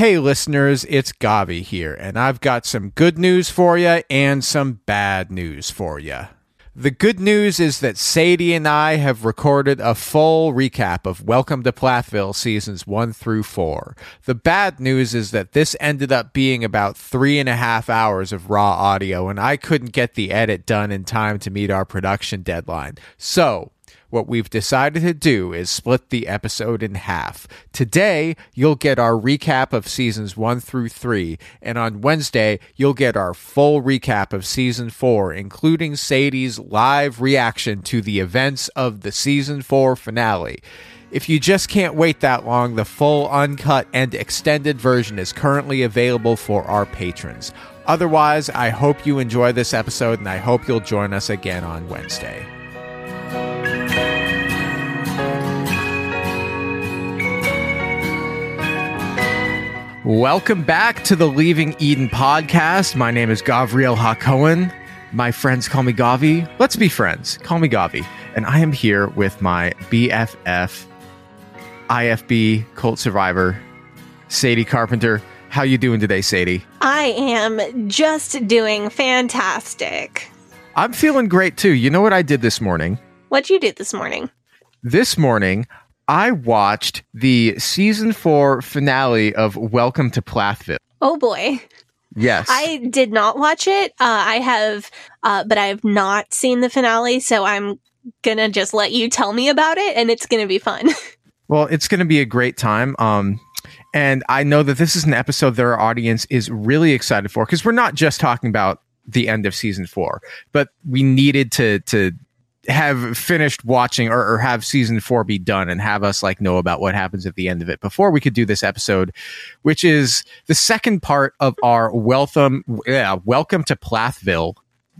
Hey, listeners, it's Gavi here, and I've got some good news for you and some bad news for you. The good news is that Sadie and I have recorded a full recap of Welcome to Plathville seasons one through four. The bad news is that this ended up being about three and a half hours of raw audio, and I couldn't get the edit done in time to meet our production deadline. So, what we've decided to do is split the episode in half. Today, you'll get our recap of seasons one through three, and on Wednesday, you'll get our full recap of season four, including Sadie's live reaction to the events of the season four finale. If you just can't wait that long, the full uncut and extended version is currently available for our patrons. Otherwise, I hope you enjoy this episode and I hope you'll join us again on Wednesday. Welcome back to the Leaving Eden podcast. My name is Gavriel Hakohen. My friends call me Gavi. Let's be friends. Call me Gavi. And I am here with my BFF, IFB cult survivor, Sadie Carpenter. How you doing today, Sadie? I am just doing fantastic. I'm feeling great too. You know what I did this morning? What'd you do this morning? This morning, I watched the season four finale of Welcome to Plathville. Oh boy. Yes. I did not watch it. Uh, I have, uh, but I have not seen the finale, so I'm gonna just let you tell me about it, and it's gonna be fun. Well, it's going to be a great time. Um, and I know that this is an episode that our audience is really excited for because we're not just talking about the end of season four, but we needed to to have finished watching or, or have season four be done and have us like know about what happens at the end of it before we could do this episode, which is the second part of our welcome yeah, welcome to Plathville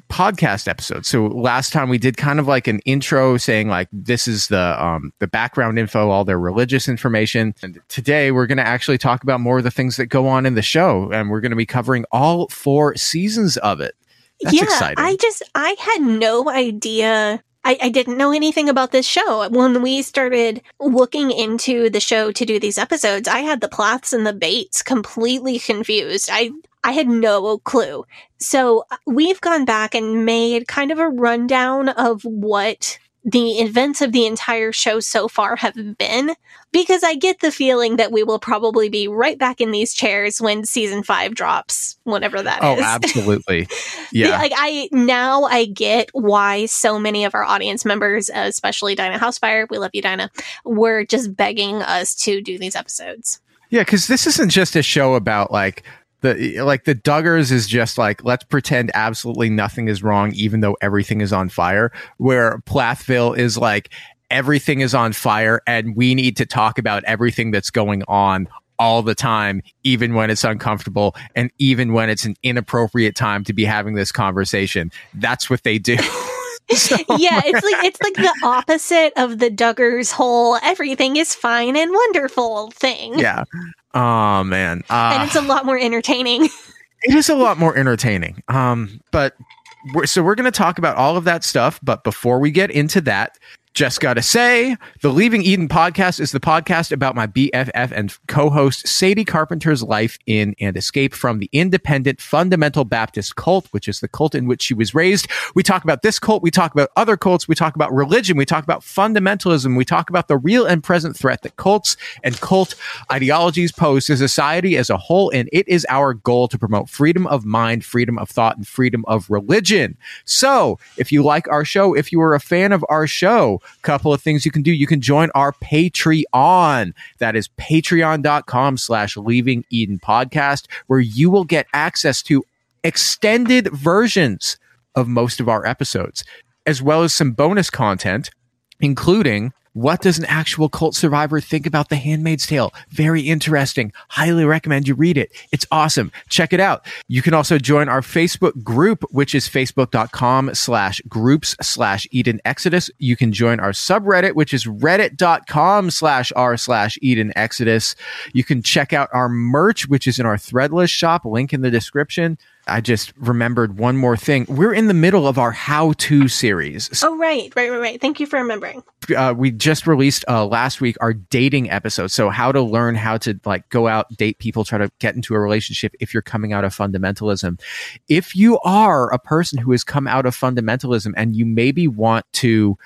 podcast episode. So last time we did kind of like an intro saying like this is the um the background info, all their religious information. And today we're going to actually talk about more of the things that go on in the show and we're going to be covering all four seasons of it. That's yeah, exciting. I just I had no idea. I, I didn't know anything about this show. When we started looking into the show to do these episodes, I had the Plaths and the Bates completely confused. I I had no clue. So uh, we've gone back and made kind of a rundown of what the events of the entire show so far have been because I get the feeling that we will probably be right back in these chairs when season five drops, whatever that oh, is. oh, absolutely. Yeah. like I now I get why so many of our audience members, especially Dinah Housefire, we love you, Dinah, were just begging us to do these episodes. Yeah, because this isn't just a show about like the like the Duggars is just like let's pretend absolutely nothing is wrong, even though everything is on fire. Where Plathville is like everything is on fire, and we need to talk about everything that's going on all the time, even when it's uncomfortable, and even when it's an inappropriate time to be having this conversation. That's what they do. So yeah, it's like it's like the opposite of the Duggars whole everything is fine and wonderful thing. yeah. Oh man. Uh, And it's a lot more entertaining. it is a lot more entertaining. Um, but we're, so we're going to talk about all of that stuff. But before we get into that, just got to say, the Leaving Eden podcast is the podcast about my BFF and co-host Sadie Carpenter's life in and escape from the independent fundamental Baptist cult, which is the cult in which she was raised. We talk about this cult. We talk about other cults. We talk about religion. We talk about fundamentalism. We talk about the real and present threat that cults and cult ideologies pose to society as a whole. And it is our goal to promote freedom of mind, freedom of thought, and freedom of religion. So if you like our show, if you are a fan of our show, couple of things you can do. You can join our Patreon. That is patreon.com slash leaving Eden podcast, where you will get access to extended versions of most of our episodes, as well as some bonus content, including what does an actual cult survivor think about The Handmaid's Tale? Very interesting. Highly recommend you read it. It's awesome. Check it out. You can also join our Facebook group, which is facebook.com slash groups slash Eden Exodus. You can join our subreddit, which is reddit.com slash r slash Eden Exodus. You can check out our merch, which is in our threadless shop, link in the description. I just remembered one more thing. We're in the middle of our how to series. oh right, right, right, right. Thank you for remembering. uh, we just released uh, last week our dating episode. So how to learn how to like go out, date people, try to get into a relationship if you're coming out of fundamentalism. If you are a person who has come out of fundamentalism and you maybe want to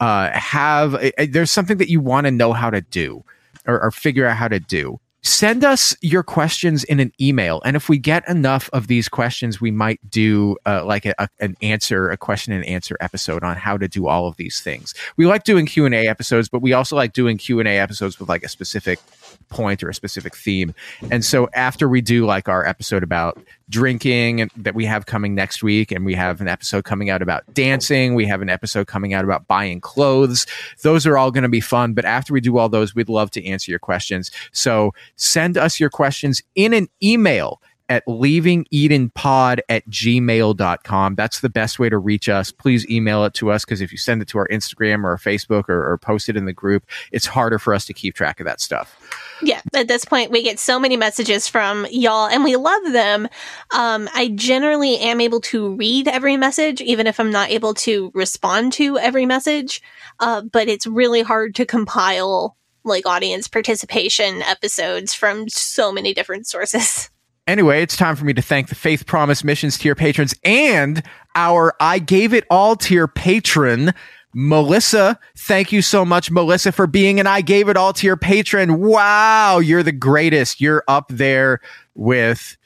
uh, have, uh, there's something that you want to know how to do or, or figure out how to do. Send us your questions in an email, and if we get enough of these questions, we might do uh, like a, a- an answer, a question and answer episode on how to do all of these things. We like doing Q and A episodes, but we also like doing Q and A episodes with like a specific point or a specific theme. And so after we do like our episode about drinking that we have coming next week, and we have an episode coming out about dancing, we have an episode coming out about buying clothes. Those are all going to be fun. But after we do all those, we'd love to answer your questions. So send us your questions in an email at leavingedenpod at gmail.com. That's the best way to reach us. Please email it to us because if you send it to our Instagram or our Facebook or, or post it in the group, it's harder for us to keep track of that stuff. Yeah, at this point, we get so many messages from y'all, and we love them. Um, I generally am able to read every message, even if I'm not able to respond to every message. Uh, but it's really hard to compile like audience participation episodes from so many different sources. Anyway, it's time for me to thank the Faith Promise Missions tier patrons and our I Gave It All tier patron, Melissa. Thank you so much, Melissa, for being an I Gave It All tier patron. Wow, you're the greatest. You're up there with.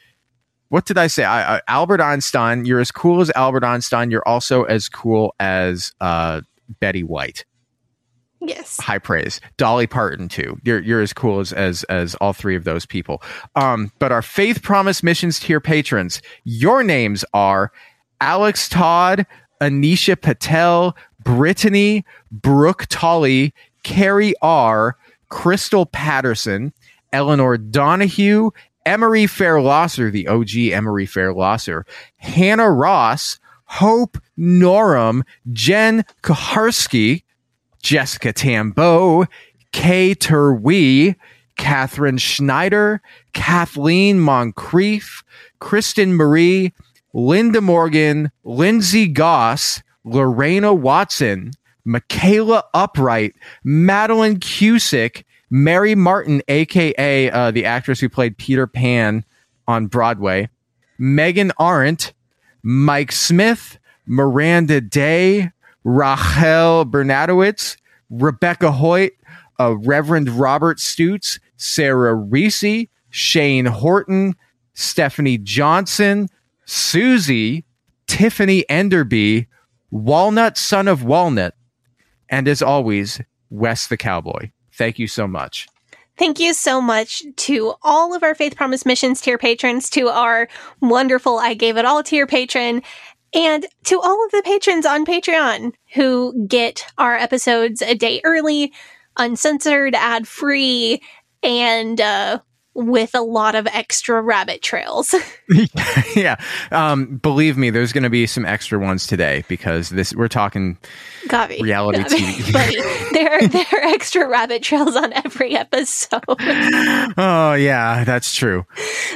What did I say? I, I, Albert Einstein. You're as cool as Albert Einstein. You're also as cool as uh, Betty White Yes. high praise. Dolly Parton too. You're you're as cool as as as all three of those people. Um, but our Faith Promise Missions tier patrons, your names are Alex Todd, Anisha Patel, Brittany, Brooke Tolley, Carrie R, Crystal Patterson, Eleanor Donahue, Emery Fairlosser, the OG Emery Fairlosser, Hannah Ross, Hope Norum, Jen Kaharski, Jessica Tambo, Kay Terwee, Catherine Schneider, Kathleen Moncrief, Kristen Marie, Linda Morgan, Lindsay Goss, Lorena Watson, Michaela Upright, Madeline Cusick, Mary Martin, aka uh, the actress who played Peter Pan on Broadway, Megan Arendt, Mike Smith, Miranda Day, Rachel Bernadowitz, Rebecca Hoyt, uh, Reverend Robert Stutz, Sarah Reese, Shane Horton, Stephanie Johnson, Susie, Tiffany Enderby, Walnut Son of Walnut, and as always, Wes the Cowboy. Thank you so much. Thank you so much to all of our Faith Promise Missions tier patrons, to our wonderful I Gave It All tier patron, and to all of the patrons on Patreon who get our episodes a day early, uncensored, ad free, and uh, with a lot of extra rabbit trails. yeah. Um, believe me, there's going to be some extra ones today because this we're talking Gavi, reality Gavi, TV. buddy. There, there are extra rabbit trails on every episode. oh yeah, that's true.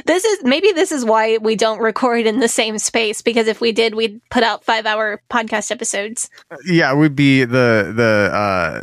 This is maybe this is why we don't record in the same space because if we did, we'd put out five hour podcast episodes. Yeah, we'd be the the uh,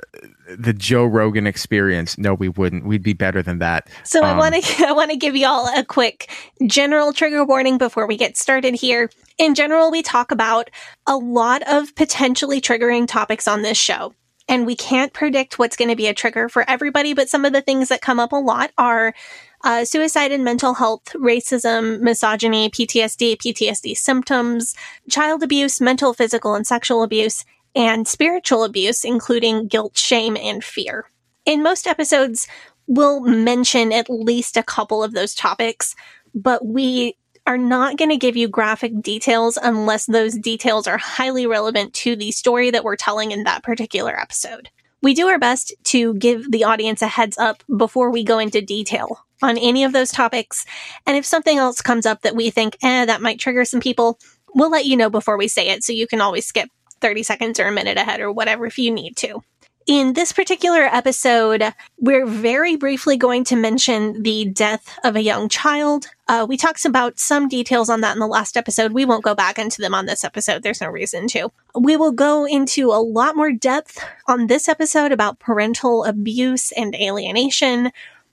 the Joe Rogan experience. No, we wouldn't. We'd be better than that. So I Um, want to I want to give y'all a quick general trigger warning before we get started here. In general, we talk about a lot of potentially triggering topics on this show. And we can't predict what's going to be a trigger for everybody, but some of the things that come up a lot are uh, suicide and mental health, racism, misogyny, PTSD, PTSD symptoms, child abuse, mental, physical, and sexual abuse, and spiritual abuse, including guilt, shame, and fear. In most episodes, we'll mention at least a couple of those topics, but we are not going to give you graphic details unless those details are highly relevant to the story that we're telling in that particular episode. We do our best to give the audience a heads up before we go into detail on any of those topics. And if something else comes up that we think, eh, that might trigger some people, we'll let you know before we say it. So you can always skip 30 seconds or a minute ahead or whatever if you need to. In this particular episode, we're very briefly going to mention the death of a young child. Uh, we talked about some details on that in the last episode. We won't go back into them on this episode. There's no reason to. We will go into a lot more depth on this episode about parental abuse and alienation,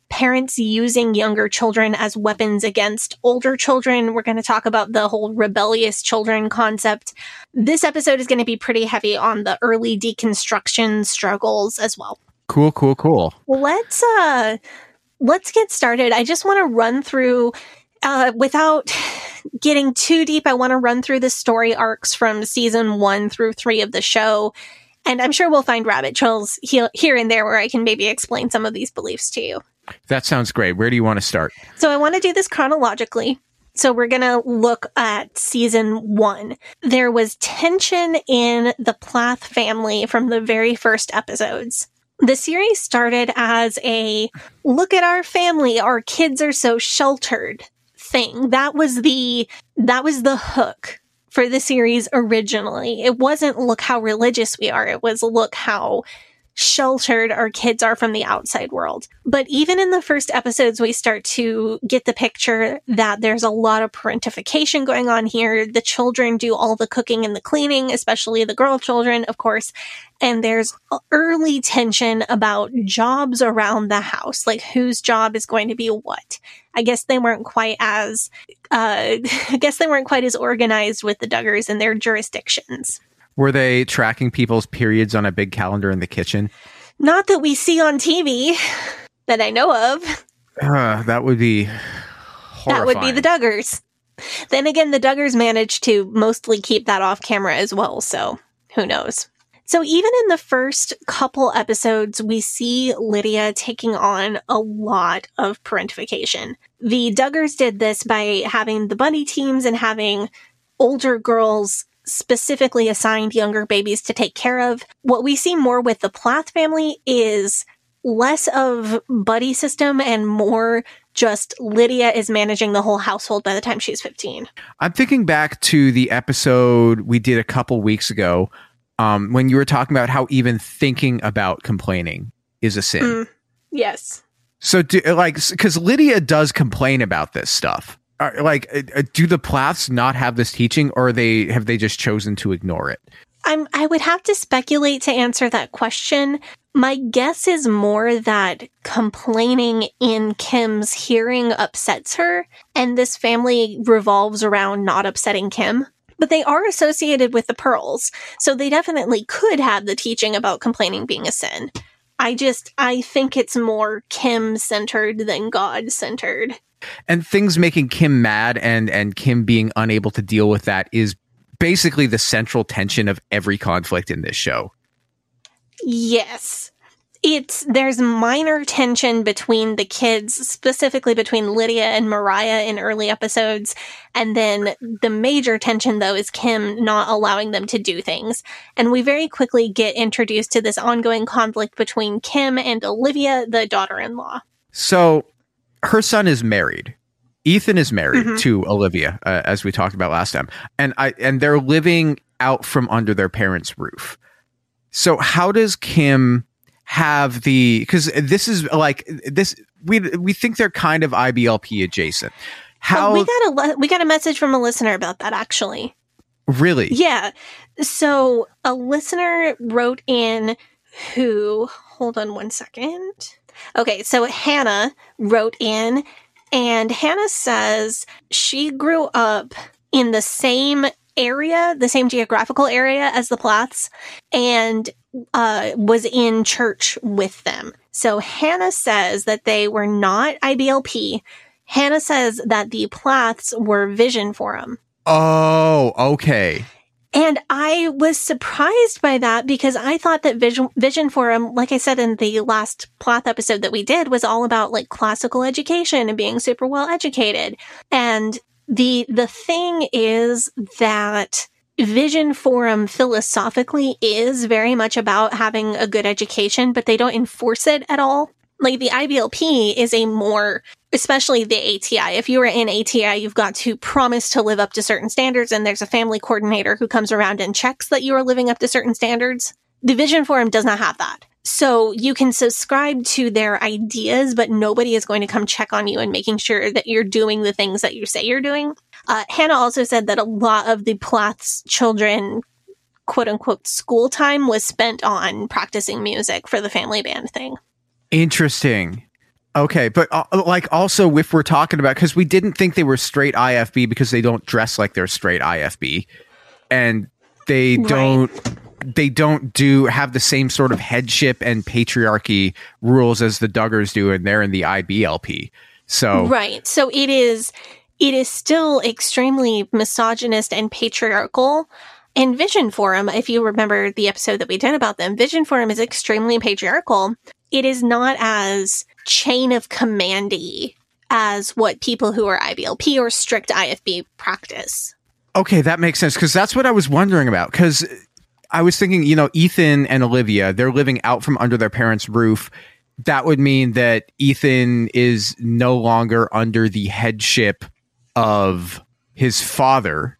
parents using younger children as weapons against older children. We're going to talk about the whole rebellious children concept. This episode is going to be pretty heavy on the early deconstruction struggles as well. Cool, cool, cool. Let's uh let's get started. I just want to run through uh without getting too deep. I want to run through the story arcs from season 1 through 3 of the show. And I'm sure we'll find rabbit trails he- here and there where I can maybe explain some of these beliefs to you. That sounds great. Where do you want to start? So I want to do this chronologically. So we're going to look at season one. There was tension in the Plath family from the very first episodes. The series started as a look at our family, our kids are so sheltered thing. That was the, that was the hook for the series originally. It wasn't look how religious we are. It was look how sheltered our kids are from the outside world. But even in the first episodes, we start to get the picture that there's a lot of parentification going on here. The children do all the cooking and the cleaning, especially the girl children, of course. And there's early tension about jobs around the house, like whose job is going to be what. I guess they weren't quite as, uh, I guess they weren't quite as organized with the Duggars and their jurisdictions. Were they tracking people's periods on a big calendar in the kitchen? Not that we see on TV that I know of. Uh, that would be That would be the Duggars. Then again, the Duggars managed to mostly keep that off camera as well, so who knows. So even in the first couple episodes, we see Lydia taking on a lot of parentification. The Duggars did this by having the buddy teams and having older girls specifically assigned younger babies to take care of. What we see more with the Plath family is less of buddy system and more just Lydia is managing the whole household by the time she's 15. I'm thinking back to the episode we did a couple weeks ago um, when you were talking about how even thinking about complaining is a sin. Mm, yes. So, do, like, because Lydia does complain about this stuff. Are, like, uh, do the Plaths not have this teaching, or they have they just chosen to ignore it? I'm I would have to speculate to answer that question. My guess is more that complaining in Kim's hearing upsets her, and this family revolves around not upsetting Kim. But they are associated with the pearls, so they definitely could have the teaching about complaining being a sin. I just I think it's more Kim centered than God centered. And things making Kim mad and and Kim being unable to deal with that is basically the central tension of every conflict in this show. Yes. It's there's minor tension between the kids, specifically between Lydia and Mariah in early episodes, and then the major tension though is Kim not allowing them to do things. And we very quickly get introduced to this ongoing conflict between Kim and Olivia, the daughter-in-law. So her son is married. Ethan is married Mhm. to Olivia, uh, as we talked about last time, and I and they're living out from under their parents' roof. So how does Kim have the? Because this is like this. We we think they're kind of IBLP adjacent. How Oh, we got a we got a message from a listener about that actually. really? Yeah. So a listener wrote in who, hold on one second. Okay, so Hannah wrote in, and Hannah says she grew up in the same area, the same geographical area as the Plaths, and uh, was in church with them. So Hannah says that they were not IBLP. Hannah says that the Plaths were Vision Forum. Oh, okay. And I was surprised by that because I thought that Vision, Vision Forum, like I said in the last Plath episode that we did, was all about like classical education and being super well educated. And the, the thing is that Vision Forum philosophically is very much about having a good education, but they don't enforce it at all. Like the IBLP is a more especially the ATI. If you are in ATI, you've got to promise to live up to certain standards, and there's a family coordinator who comes around and checks that you are living up to certain standards. The Vision Forum does not have that. So you can subscribe to their ideas, but nobody is going to come check on you and making sure that you're doing the things that you say you're doing. Uh, Hannah also said that a lot of the Plath's children, quote unquote, school time was spent on practicing music for the family band thing. Interesting. Okay, but uh, like also if we're talking about because we didn't think they were straight IFB because they don't dress like they're straight IFB, and they Right. don't they don't do have the same sort of headship and patriarchy rules as the Duggars do, and they're in the IBLP. So Right. So it is it is still extremely misogynist and patriarchal. And Vision Forum, if you remember the episode that we did about them, Vision Forum is extremely patriarchal. It is not as chain of commandy as what people who are IBLP or strict IFB practice. Okay, that makes sense because that's what I was wondering about. Because I was thinking, you know, Ethan and Olivia, they're living out from under their parents' roof. That would mean that Ethan is no longer under the headship of his father,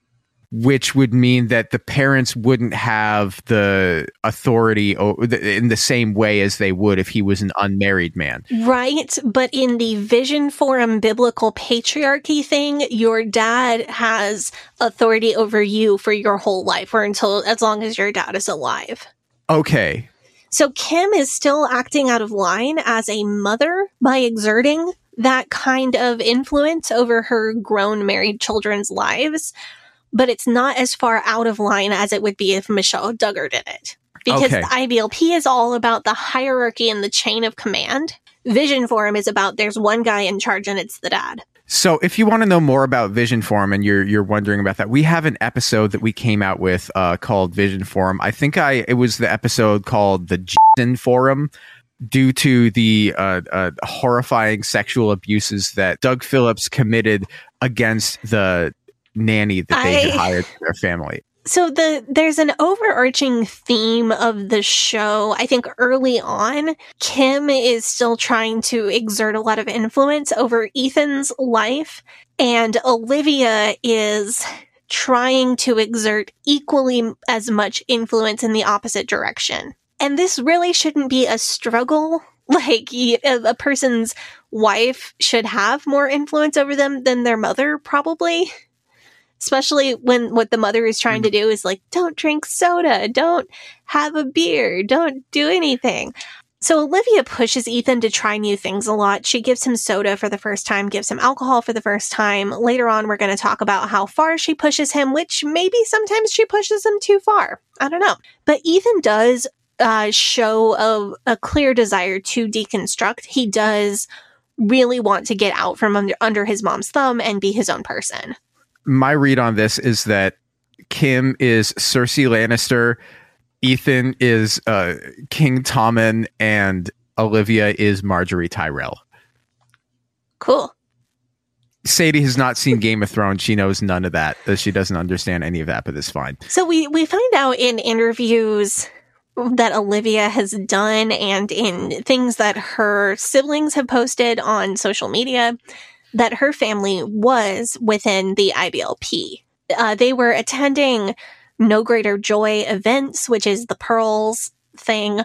which would mean that the parents wouldn't have the authority in the same way as they would if he was an unmarried man. Right. But in the Vision Forum biblical patriarchy thing, your dad has authority over you for your whole life or until as long as your dad is alive. Okay. So Kim is still acting out of line as a mother by exerting that kind of influence over her grown married children's lives, but it's not as far out of line as it would be if Michelle Duggar did it. Because Okay. the IBLP is all about the hierarchy and the chain of command. Vision Forum is about there's one guy in charge and it's the dad. So, if you want to know more about Vision Forum and you're you're wondering about that, we have an episode that we came out with uh, called Vision Forum. I think I it was the episode called the Jason Forum due to the uh, uh, horrifying sexual abuses that Doug Phillips committed against the nanny that they had hired for their family. So the there's an overarching theme of the show. I think early on, Kim is still trying to exert a lot of influence over Ethan's life, and Olivia is trying to exert equally as much influence in the opposite direction. And this really shouldn't be a struggle. Like a person's wife should have more influence over them than their mother, probably. Especially when what the mother is trying to mm. do is like don't drink soda don't have a beer don't do anything. So olivia pushes ethan to try new things a lot. She gives him soda for the first time gives him alcohol for the first time. Later on we're going to talk about how far she pushes him which maybe sometimes she pushes him too far. I don't know. But ethan does uh, show a, a clear desire to deconstruct he does really want to get out from under, under his mom's thumb and be his own person My read on this is that Kim is Cersei Lannister, Ethan is uh, King Tommen, and Olivia is Margaery Tyrell. cool Sadie has not seen Game of Thrones. She knows none of that. She doesn't understand any of that, but it's fine. So we we find out in interviews that Olivia has done and in things that her siblings have posted on social media that her family was within the IBLP. Uh, they were attending No Greater Joy events, which is the Pearls thing.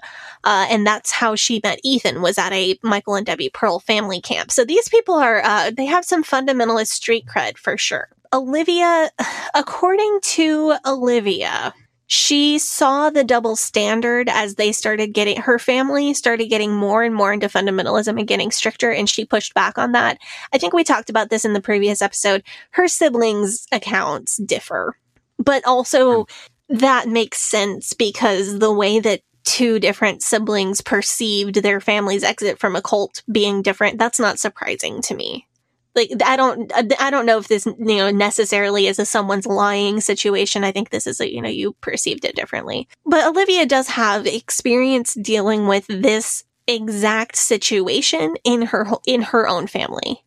Uh, and that's how she met Ethan was at a Michael and Debbie Pearl family camp. So these people are, uh, they have some fundamentalist street cred for sure. Olivia, according to Olivia, she saw the double standard as they started getting her family started getting more and more into fundamentalism and getting stricter and she pushed back on that. I think we talked about this in the previous episode. Her siblings accounts differ but also that makes sense because the way that two different siblings perceived their family's exit from a cult being different that's not surprising to me like I don't I don't know if this you know necessarily is a someone's lying situation. I think this is a you know you perceived it differently. But Olivia does have experience dealing with this exact situation in her in her own family.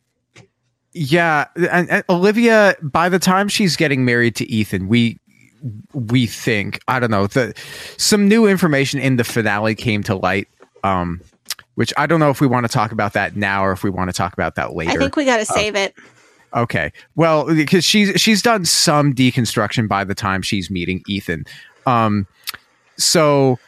Yeah, and, and Olivia by the time she's getting married to Ethan, we we think I don't know the some new information in the finale came to light um which I don't know if we want to talk about that now or if we want to talk about that later. I think we got to save uh, it. Okay. Well, because she's she's done some deconstruction by the time she's meeting Ethan. Um, so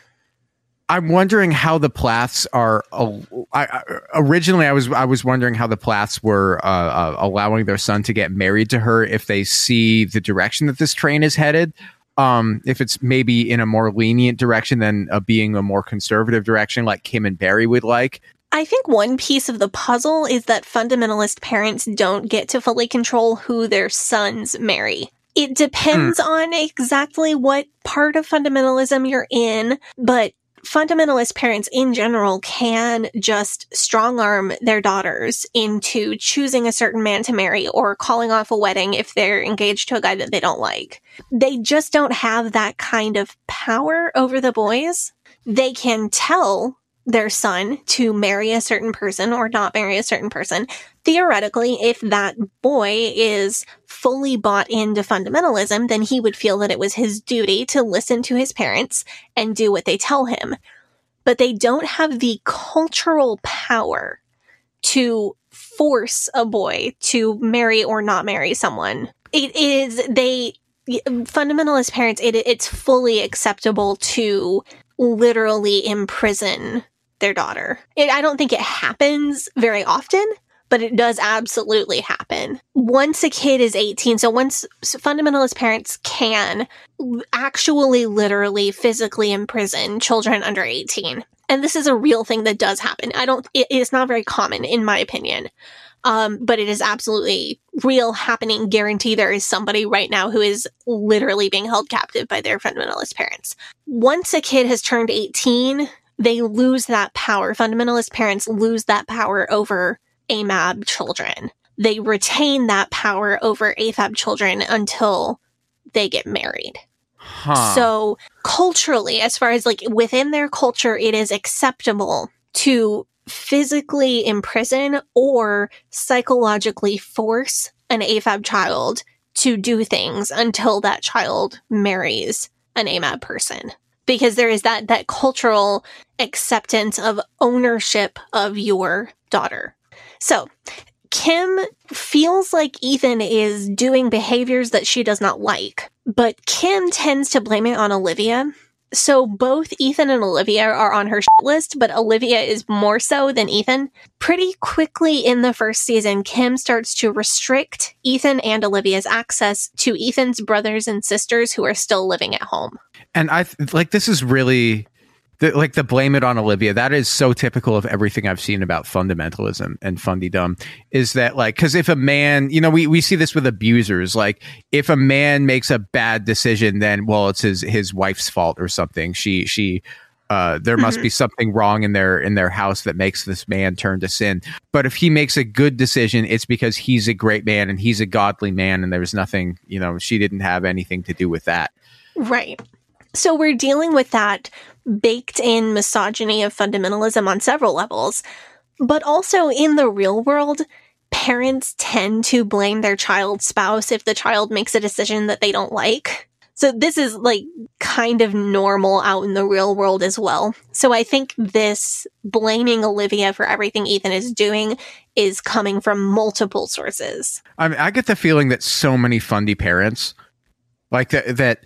I'm wondering how the Plaths are. Uh, I, I, originally, I was I was wondering how the Plaths were uh, uh, allowing their son to get married to her if they see the direction that this train is headed um, if it's maybe in a more lenient direction than uh, being a more conservative direction like Kim and Barry would like. I think one piece of the puzzle is that fundamentalist parents don't get to fully control who their sons marry. It depends mm. on exactly what part of fundamentalism you're in, but fundamentalist parents in general can just strong arm their daughters into choosing a certain man to marry or calling off a wedding if they're engaged to a guy that they don't like. They just don't have that kind of power over the boys. They can tell their son to marry a certain person or not marry a certain person. Theoretically, if that boy is fully bought into fundamentalism, then he would feel that it was his duty to listen to his parents and do what they tell him. But they don't have the cultural power to force a boy to marry or not marry someone. It is, they, fundamentalist parents, it, it's fully acceptable to literally imprison their daughter. It, I don't think it happens very often, but it does absolutely happen. Once a kid is 18, so once fundamentalist parents can actually literally physically imprison children under 18. And this is a real thing that does happen. I don't, it is not very common in my opinion. Um, but it is absolutely real happening. Guarantee there is somebody right now who is literally being held captive by their fundamentalist parents. Once a kid has turned 18, they lose that power. Fundamentalist parents lose that power over AMAB children. They retain that power over AFAB children until they get married. Huh. So culturally, as far as like within their culture, it is acceptable to physically imprison or psychologically force an AFAB child to do things until that child marries an AMAB person because there is that that cultural acceptance of ownership of your daughter. So, Kim feels like Ethan is doing behaviors that she does not like, but Kim tends to blame it on Olivia. So both Ethan and Olivia are on her list, but Olivia is more so than Ethan. Pretty quickly in the first season, Kim starts to restrict Ethan and Olivia's access to Ethan's brothers and sisters who are still living at home. And I like this is really the, like the blame it on Olivia. That is so typical of everything I've seen about fundamentalism and fundydom. Is that like because if a man, you know, we we see this with abusers. Like if a man makes a bad decision, then well, it's his his wife's fault or something. She she. Uh, there must be mm-hmm. something wrong in their in their house that makes this man turn to sin. But if he makes a good decision, it's because he's a great man and he's a godly man, and there's nothing, you know, she didn't have anything to do with that. Right. So we're dealing with that baked in misogyny of fundamentalism on several levels. But also in the real world, parents tend to blame their child's spouse if the child makes a decision that they don't like. So this is like kind of normal out in the real world as well. So I think this blaming Olivia for everything Ethan is doing is coming from multiple sources. I mean, I get the feeling that so many fundy parents, like that, that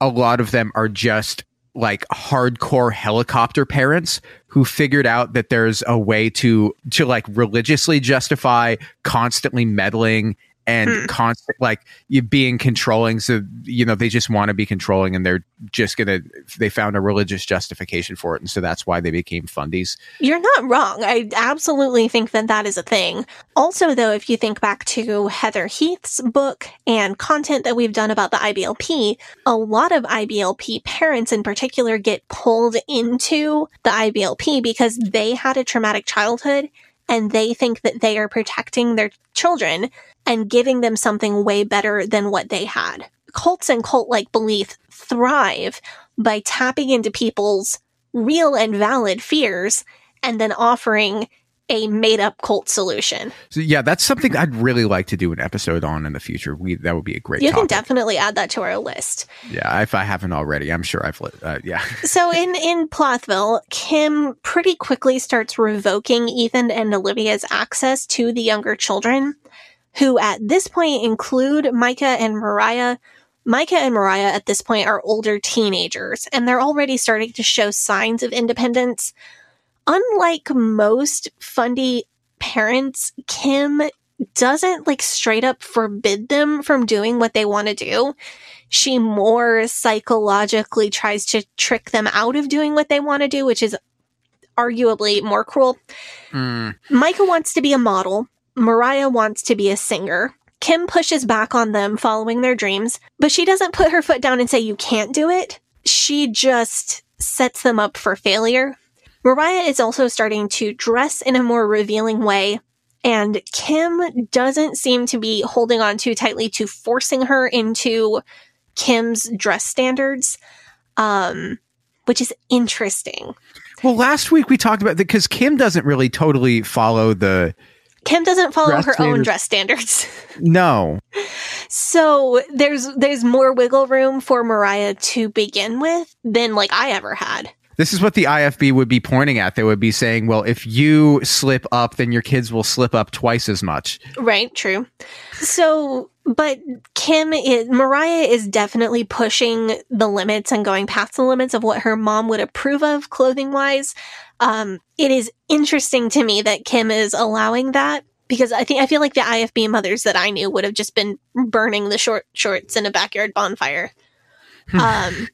a lot of them are just like hardcore helicopter parents who figured out that there's a way to to like religiously justify constantly meddling and Hmm. constant like you being controlling so you know they just want to be controlling and they're just gonna they found a religious justification for it and so that's why they became fundies You're not wrong. I absolutely think that that is a thing. Also, though, if you think back to Heather Heath's book and content that we've done about the IBLP, a lot of IBLP parents in particular get pulled into the IBLP because they had a traumatic childhood and they think that they are protecting their children and giving them something way better than what they had. Cults and cult like belief thrive by tapping into people's real and valid fears and then offering a made up cult solution. so yeah that's something i'd really like to do an episode on in the future we that would be a great You can definitely add that to our list. yeah if i haven't already i'm sure i've uh, yeah So in in Plathville, Kim pretty quickly starts revoking Ethan and Olivia's access to the younger children, who at this point include Micah and Mariah. Micah and Mariah at this point are older teenagers, and they're already starting to show signs of independence. Unlike most fundy parents, Kim doesn't like straight up forbid them from doing what they want to do. She more psychologically tries to trick them out of doing what they want to do, which is arguably more cruel. Mm. Micah wants to be a model. Mariah wants to be a singer. Kim pushes back on them following their dreams, but she doesn't put her foot down and say, you can't do it. She just sets them up for failure. Mariah is also starting to dress in a more revealing way, and Kim doesn't seem to be holding on too tightly to forcing her into Kim's dress standards, um, which is interesting. well last week we talked about that because kim doesn't really totally follow the Kim doesn't follow her own dress standards. no So there's there's more wiggle room for Mariah to begin with than like I ever had. This is what the IFB would be pointing at. They would be saying, well, if you slip up, then your kids will slip up twice as much. Right, true. So but Kim is Mariah is definitely pushing the limits and going past the limits of what her mom would approve of clothing wise. Um it is interesting to me that Kim is allowing that because I think I feel like the IFB mothers that I knew would have just been burning the short shorts in a backyard bonfire. um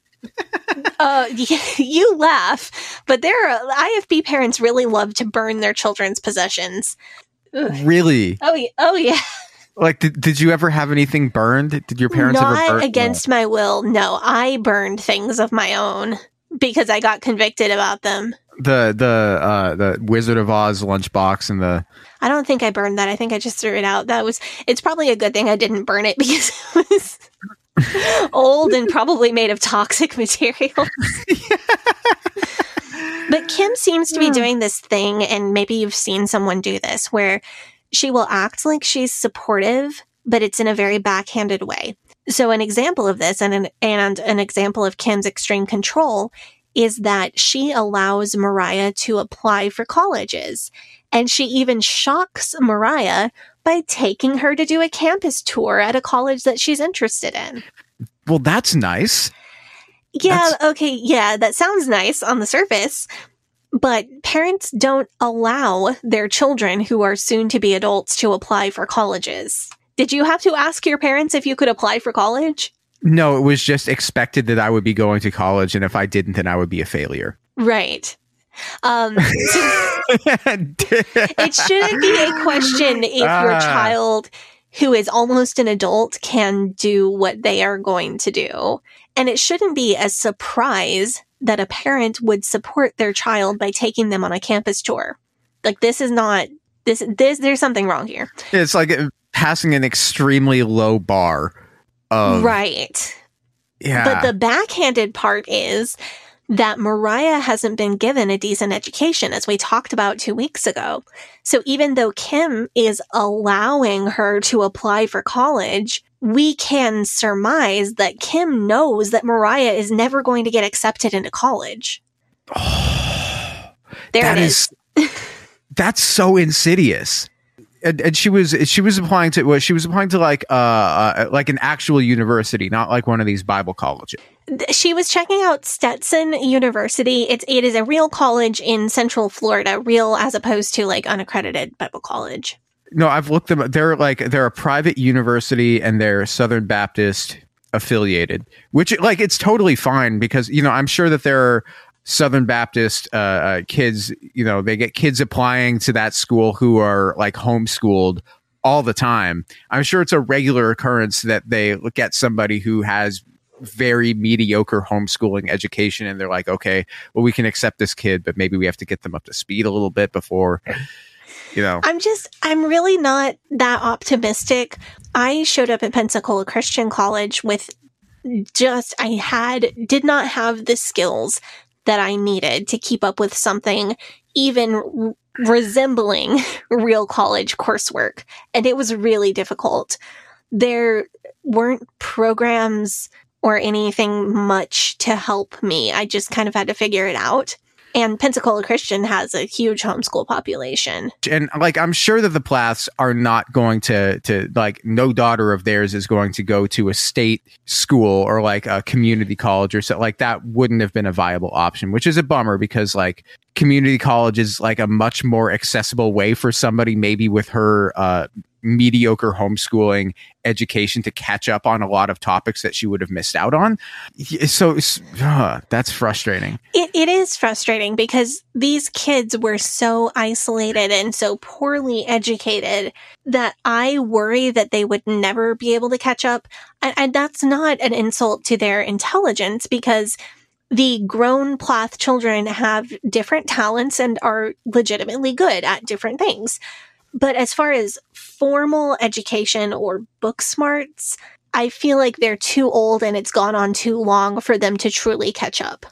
uh, you laugh, but there are IFB parents really love to burn their children's possessions. Really? Oh, yeah. oh yeah. Like, did, did you ever have anything burned? Did your parents ever Not burn? against my will. No, I burned things of my own because I got convicted about them. the the uh, the Wizard of Oz lunchbox and the I don't think I burned that. I think I just threw it out. That was. It's probably a good thing I didn't burn it because it was old and probably made of toxic materials. but Kim seems to be doing this thing, and maybe you've seen someone do this, where she will act like she's supportive, but it's in a very backhanded way. So, an example of this, and an, and an example of Kim's extreme control, is that she allows Mariah to apply for colleges. And she even shocks Mariah by taking her to do a campus tour at a college that she's interested in. well, that's nice. Yeah, That's- okay, yeah, that sounds nice on the surface. But parents don't allow their children who are soon to be adults to apply for colleges. Did you have to ask your parents if you could apply for college? No, it was just expected that I would be going to college, and if I didn't, then I would be a failure. Right. Um, it shouldn't be a question if your Ah. child who is almost an adult can do what they are going to do. And it shouldn't be a surprise that a parent would support their child by taking them on a campus tour. Like this is not this this there's something wrong here. it's like uh, passing an extremely low bar. Of, right. Yeah. But the backhanded part is that Mariah hasn't been given a decent education, as we talked about two weeks ago. So even though Kim is allowing her to apply for college, we can surmise that Kim knows that Mariah is never going to get accepted into college. there That it is- is. That's so insidious. And, and she was she was applying to what she was applying to like uh, uh like an actual university, not like one of these Bible colleges. She was checking out Stetson University. It's it is a real college in Central Florida, real as opposed to like unaccredited Bible college. No, I've looked them. up. They're like they're a private university and they're Southern Baptist affiliated, which like it's totally fine because you know I'm sure that there are Southern Baptist uh, uh, kids. You know, they get kids applying to that school who are like homeschooled all the time. I'm sure it's a regular occurrence that they look at somebody who has very mediocre homeschooling education and they're like, okay, well, we can accept this kid, but maybe we have to get them up to speed a little bit before, you know. I'm just I'm really not that optimistic. I showed up at Pensacola Christian College with just I had did not have the skills that I needed to keep up with something even resembling real college coursework and it was really difficult. There weren't programs or anything much to help me. I just kind of had to figure it out. And Pensacola Christian has a huge homeschool population. and like I'm sure that the Plaths are not going to to like no daughter of theirs is going to go to a state school or like a community college or so like that wouldn't have been a viable option, which is a bummer because like community college is like a much more accessible way for somebody maybe with her uh mediocre homeschooling education to catch up on a lot of topics that she would have missed out on. So uh, that's frustrating. It, it is frustrating because these kids were so isolated and so poorly educated that I worry that they would never be able to catch up. And, and that's not an insult to their intelligence because the grown Plath children have different talents and are legitimately good at different things. But as far as formal education or book smarts, I feel like they're too old and it's gone on too long for them to truly catch up.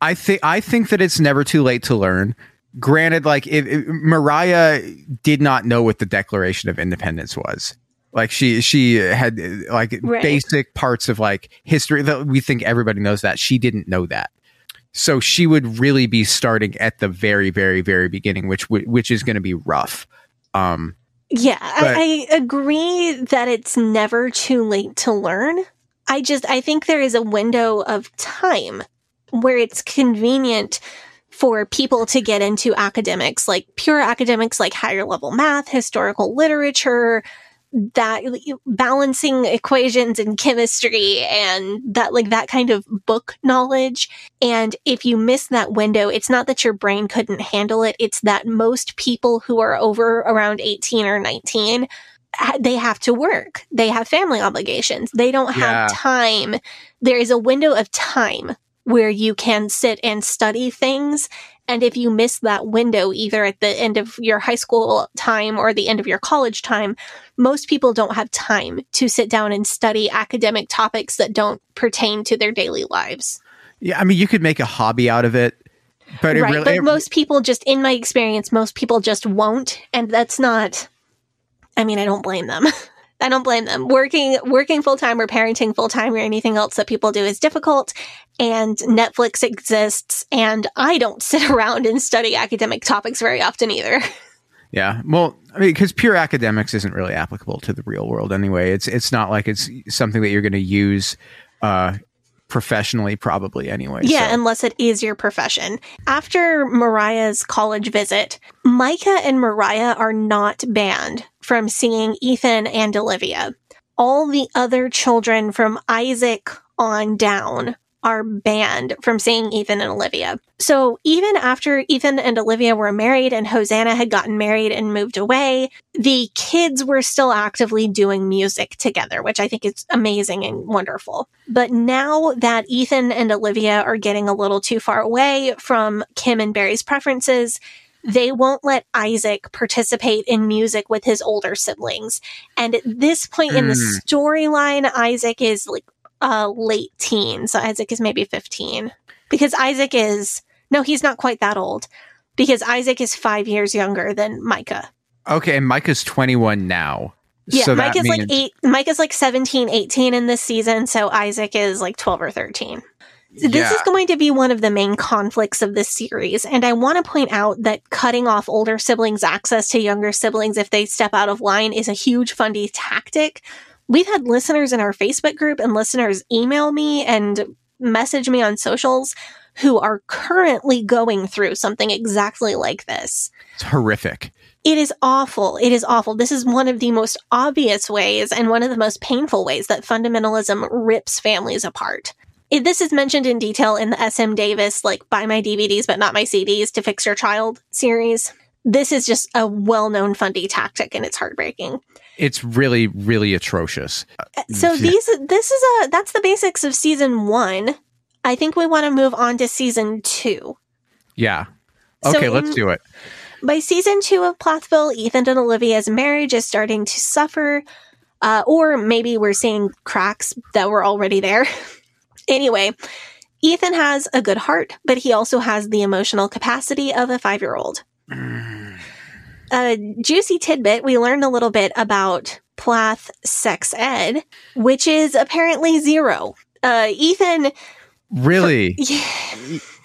I think I think that it's never too late to learn. Granted, like Mariah did not know what the Declaration of Independence was. Like she she had like Right. basic parts of like history that we think everybody knows that she didn't know that. So she would really be starting at the very very very beginning, which which is going to be rough. Um, Yeah, But- I, I agree that it's never too late to learn. I just, I think there is a window of time where it's convenient for people to get into academics, like pure academics, like higher level math, historical literature, that balancing equations in chemistry and that like that kind of book knowledge. And if you miss that window, it's not that your brain couldn't handle it. It's that most people who are over around 18 or 19 they have to work. They have family obligations. They don't have Yeah. time. There is a window of time where you can sit and study things. And if you miss that window, either at the end of your high school time or the end of your college time, most people don't have time to sit down and study academic topics that don't pertain to their daily lives. yeah, I mean, you could make a hobby out of it, but it right. really but it- most people just, in my experience, most people just won't. And that's not, I mean, I don't blame them. I don't blame them. Working, working full time or parenting full time or anything else that people do is difficult. And Netflix exists. And I don't sit around and study academic topics very often either. Yeah. Well, I mean, because pure academics isn't really applicable to the real world anyway. It's it's not like it's something that you're going to use uh, professionally, probably anyway. Yeah, so- unless it is your profession. After Mariah's college visit, Micah and Mariah are not banned from seeing Ethan and Olivia. All the other children from Isaac on down are banned from seeing Ethan and Olivia. So even after Ethan and Olivia were married and Hosanna had gotten married and moved away, the kids were still actively doing music together, which I think is amazing and wonderful. But now that Ethan and Olivia are getting a little too far away from Kim and Barry's preferences, they won't let Isaac participate in music with his older siblings. And at this point in the Mm. storyline, Isaac is like uh, late teen. So Isaac is maybe 15. Because Isaac is, no, he's not quite that old. Because Isaac is five years younger than Micah. okay, and Micah's 21 now. Yeah, So Mike is like eight. Mike is like 17, 18 in this season, so Isaac is like 12 or 13. So this Yeah. is going to be one of the main conflicts of this series. And I want to point out that cutting off older siblings' access to younger siblings if they step out of line is a huge fundy tactic. We've had listeners in our Facebook group and listeners email me and message me on socials who are currently going through something exactly like this. It's horrific. It is awful. It is awful. This is one of the most obvious ways and one of the most painful ways that fundamentalism rips families apart. It, this is mentioned in detail in the SM Davis, like, buy my DVDs but not my CDs to fix your child series. This is just a well known fundy tactic and it's heartbreaking. It's really, really atrocious. So Yeah. these, this is a, that's the basics of season one. I think we want to move on to season two. Yeah. So Okay, let's in- do it. By season two of Plathville, Ethan and Olivia's marriage is starting to suffer, uh, or maybe we're seeing cracks that were already there. anyway, Ethan has a good heart, but he also has the emotional capacity of a five year old. A juicy tidbit we learned a little bit about Plath sex ed, which is apparently zero. Uh, Ethan, Really? yeah,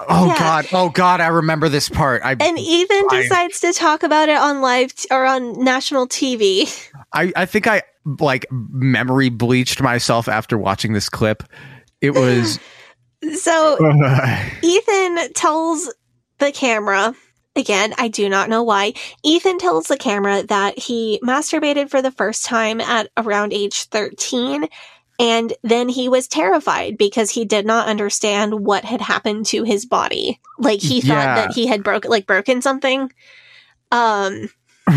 Oh Yeah. God! Oh God! I remember this part. I and Ethan I- decides to talk about it on live t- or on national TV. I, I think I like memory bleached myself after watching this clip. It was So Ethan tells the camera, again, I do not know why. Ethan tells the camera that he masturbated for the first time at around age 13. And then he was terrified because he did not understand what had happened to his body. Like he thought Yeah. that he had broken, like broken something. Um,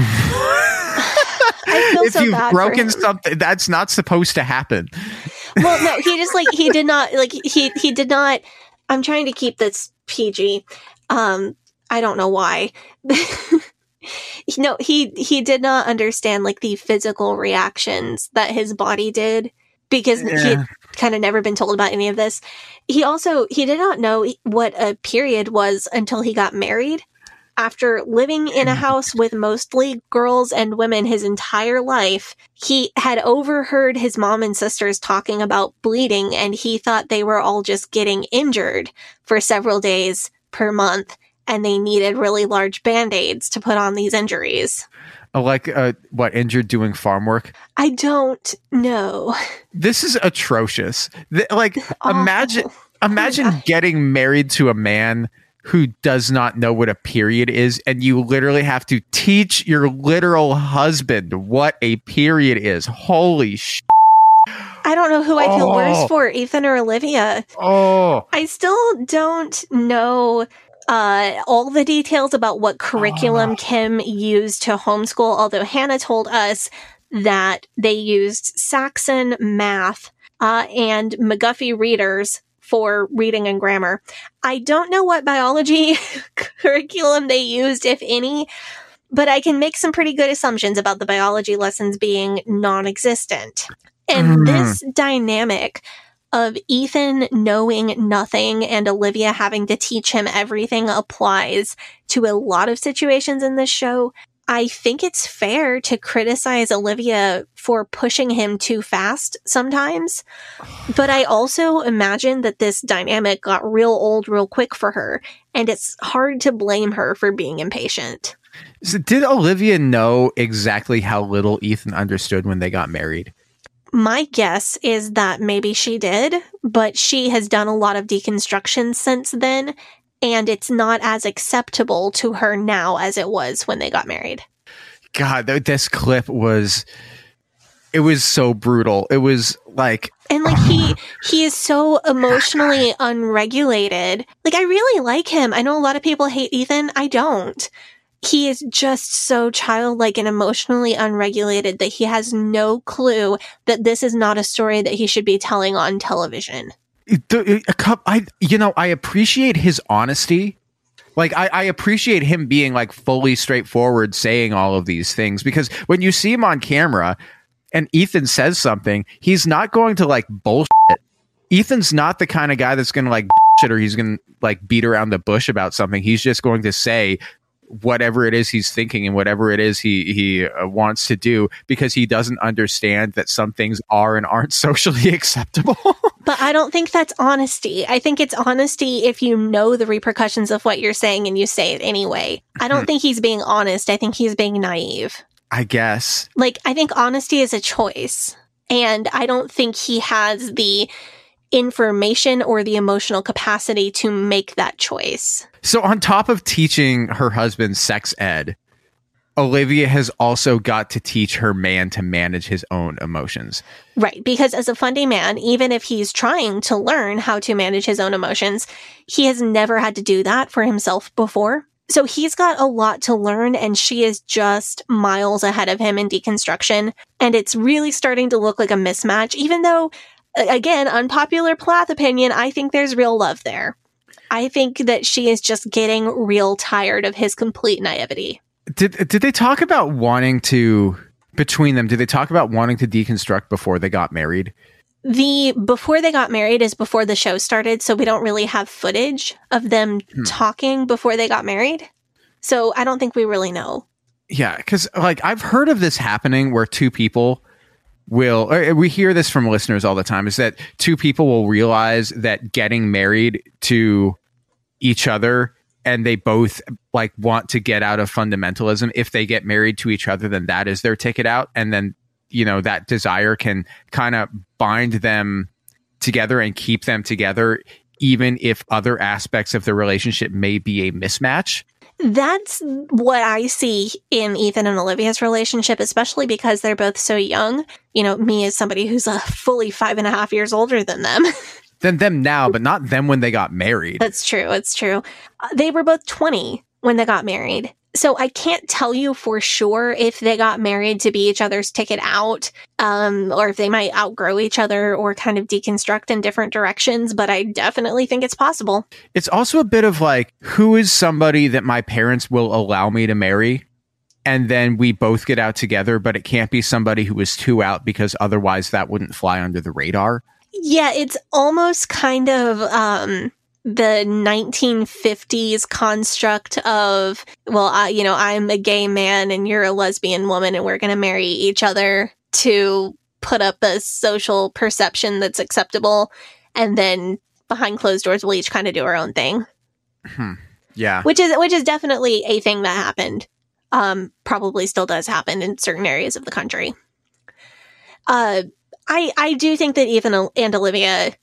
I feel if so you've bad for broken something, that's not supposed to happen. well no he just like he did not like he he did not i'm trying to keep this pg um i don't know why. No he he did not understand like the physical reactions that his body did because he Yeah. had kind of never been told about any of this. He also he did not know what a period was until he got married. After living in a mm. house with mostly girls and women his entire life, he had overheard his mom and sisters talking about bleeding and he thought they were all just getting injured for several days per month and they needed really large band-aids to put on these injuries. Uh, Like uh, what injured doing farm work. I don't know. This is atrocious. Th- like imagine imagine God. getting married to a man who does not know what a period is and you literally have to teach your literal husband what a period is. Holy sh- I don't know who I feel Oh. worse for, Ethan or Olivia. Oh. I still don't know uh, all the details about what curriculum Kim used to homeschool, although Hannah told us that they used Saxon math uh, and McGuffey readers for reading and grammar. I don't know what biology curriculum they used, if any, but I can make some pretty good assumptions about the biology lessons being non existent. And Mm. this dynamic of Ethan knowing nothing and Olivia having to teach him everything applies to a lot of situations in this show. I think it's fair to criticize Olivia for pushing him too fast sometimes, but I also imagine that this dynamic got real old real quick for her, and it's hard to blame her for being impatient. So did Olivia know exactly how little Ethan understood when they got married? My guess is that maybe she did, but she has done a lot of deconstruction since then, and it's not as acceptable to her now as it was when they got married. God, th- this clip was it was so brutal. It was like And like he he is so emotionally unregulated. Like I really like him. I know a lot of people hate Ethan. I don't. He is just so childlike and emotionally unregulated that he has no clue that this is not a story that he should be telling on television. I you know, I appreciate his honesty. Like I, I appreciate him being like fully straightforward saying all of these things because when you see him on camera and Ethan says something, he's not going to like bullshit. Ethan's not the kind of guy that's going to like bullshit or he's going to like beat around the bush about something. He's just going to say whatever it is he's thinking and whatever it is he he uh, wants to do because he doesn't understand that some things are and aren't socially acceptable. But I don't think that's honesty. I think it's honesty if you know the repercussions of what you're saying and you say it anyway. I don't think he's being honest. I think he's being naive. I guess. Like, I think honesty is a choice. And I don't think he has the information or the emotional capacity to make that choice. So on top of teaching her husband sex ed, Olivia has also got to teach her man to manage his own emotions. Right. Because as a fundy man, even if he's trying to learn how to manage his own emotions, he has never had to do that for himself before. So he's got a lot to learn and she is just miles ahead of him in deconstruction. And it's really starting to look like a mismatch, even though, again, unpopular Plath opinion, I think there's real love there. I think that she is just getting real tired of his complete naivety. Did did they talk about wanting to between them? Did they talk about wanting to deconstruct before they got married? The before they got married is before the show started, so we don't really have footage of them hmm. talking before they got married. So I don't think we really know. Yeah, because like I've heard of this happening where two people will. Or eh, we hear this from listeners all the time. Is that two people will realize that getting married to each other and they both like want to get out of fundamentalism. If they get married to each other, then that is their ticket out, and then you know that desire can kind of bind them together and keep them together, even if other aspects of the relationship may be a mismatch. That's what I see in Ethan and Olivia's relationship, especially because they're both so young. You know, me as somebody who's a fully five and a half years older than them. Than them now, but not them when they got married. That's true. It's true. Uh, They were both 20 when they got married. So I can't tell you for sure if they got married to be each other's ticket out, um, or if they might outgrow each other or kind of deconstruct in different directions, but I definitely think it's possible. It's also a bit of like, who is somebody that my parents will allow me to marry? And then we both get out together, but it can't be somebody who is too out because otherwise that wouldn't fly under the radar. Yeah, it's almost kind of um the 1950s construct of well, I, you know, I'm a gay man and you're a lesbian woman and we're going to marry each other to put up a social perception that's acceptable and then behind closed doors we'll each kind of do our own thing. Yeah. Which is which is definitely a thing that happened. Um probably still does happen in certain areas of the country. Uh I I do think that Ethan and Olivia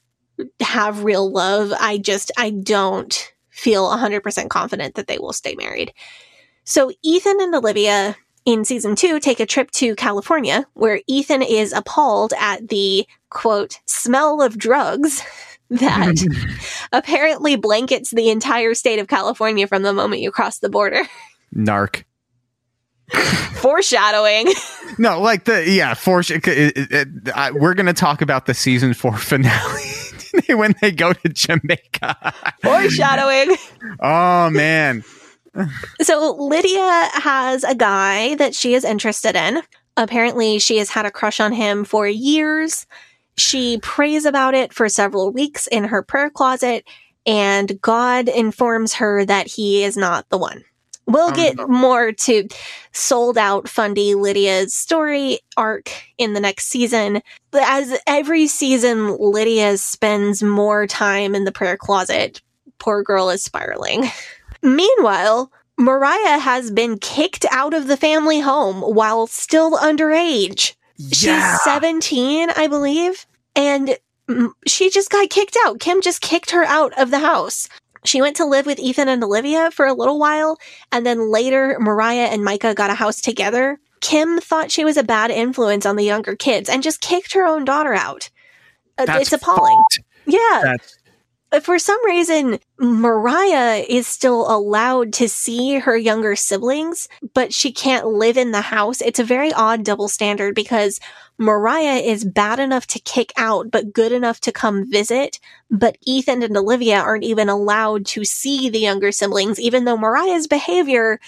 have real love. I just I don't feel 100% confident that they will stay married. So Ethan and Olivia in season 2 take a trip to California where Ethan is appalled at the quote smell of drugs that apparently blankets the entire state of California from the moment you cross the border. Narc. Foreshadowing. No, like the, yeah, for it- it- it- I- We're going to talk about the season four finale when they go to Jamaica. Foreshadowing. Oh, man. So Lydia has a guy that she is interested in. Apparently, she has had a crush on him for years. She prays about it for several weeks in her prayer closet, and God informs her that he is not the one. We'll get more to sold out fundy Lydia's story arc in the next season. But as every season, Lydia spends more time in the prayer closet. Poor girl is spiraling. Meanwhile, Mariah has been kicked out of the family home while still underage. Yeah. She's 17, I believe, and she just got kicked out. Kim just kicked her out of the house. She went to live with Ethan and Olivia for a little while, and then later Mariah and Micah got a house together. Kim thought she was a bad influence on the younger kids and just kicked her own daughter out. Uh, That's it's appalling. fucked. Yeah. That's Uh, for some reason, Mariah is still allowed to see her younger siblings, but she can't live in the house. It's a very odd double standard because Mariah is bad enough to kick out, but good enough to come visit. But Ethan and Olivia aren't even allowed to see the younger siblings, even though Mariah's behavior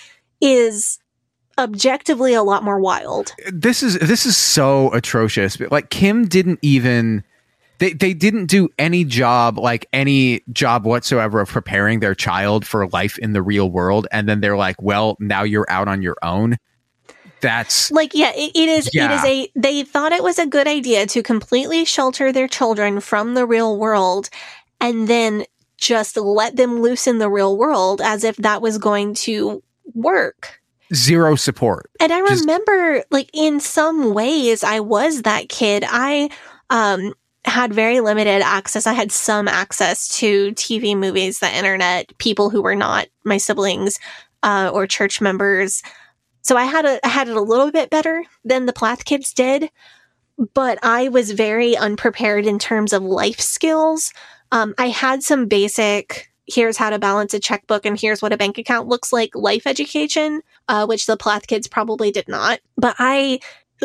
is objectively a lot more wild. this is this is so atrocious. Like Kim didn't even they they didn't do any job like any job whatsoever of preparing their child for life in the real world. And then they're like well now you're out on your own. That's like yeah it, it is Yeah. it is a they thought it was a good idea to completely shelter their children from the real world and then just let them loose in the real world as if that was going to work. Zero support. And i Just- remember like in some ways i was that kid. I um had very limited access i had some access to tv movies the internet people who were not my siblings uh, or church members so I had a I had it a little bit better than the Plath kids did, but I was very unprepared in terms of life skills. Um, I had some basic here's how to balance a checkbook and here's what a bank account looks like life education, uh, which the Plath kids probably did not. But I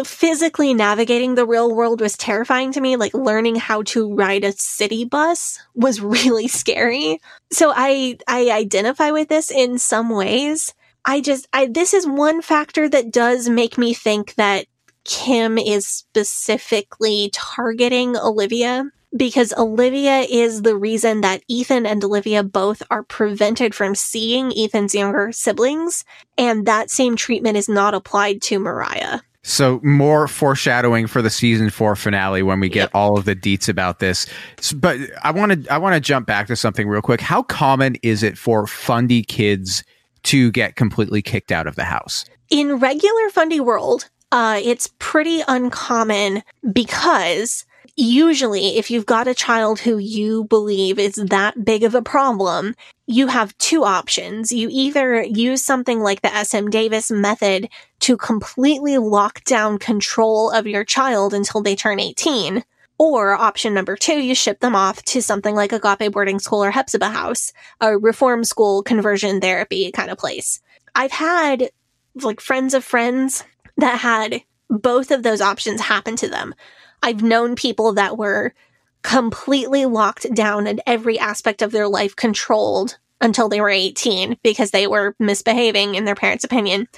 physically navigating the real world was terrifying to me. Like learning how to ride a city bus was really scary. So I I identify with this in some ways. I just, I, this is one factor that does make me think that Kim is specifically targeting Olivia because Olivia is the reason that Ethan and Olivia both are prevented from seeing Ethan's younger siblings. And that same treatment is not applied to Mariah. So more foreshadowing for the season four finale when we get Yep. all of the deets about this. S- But I want to I want to jump back to something real quick. How common is it for fundy kids to get completely kicked out of the house? in regular fundy world uh, it's pretty uncommon because usually if you've got a child who you believe is that big of a problem you have two options you either use something like the sm davis method to completely lock down control of your child until they turn 18 or option number two, you ship them off to something like Agape Boarding School or Hephzibah House, a reform school conversion therapy kind of place. I've had like friends of friends that had both of those options happen to them. I've known people that were completely locked down and every aspect of their life controlled until they were 18 because they were misbehaving in their parents' opinion.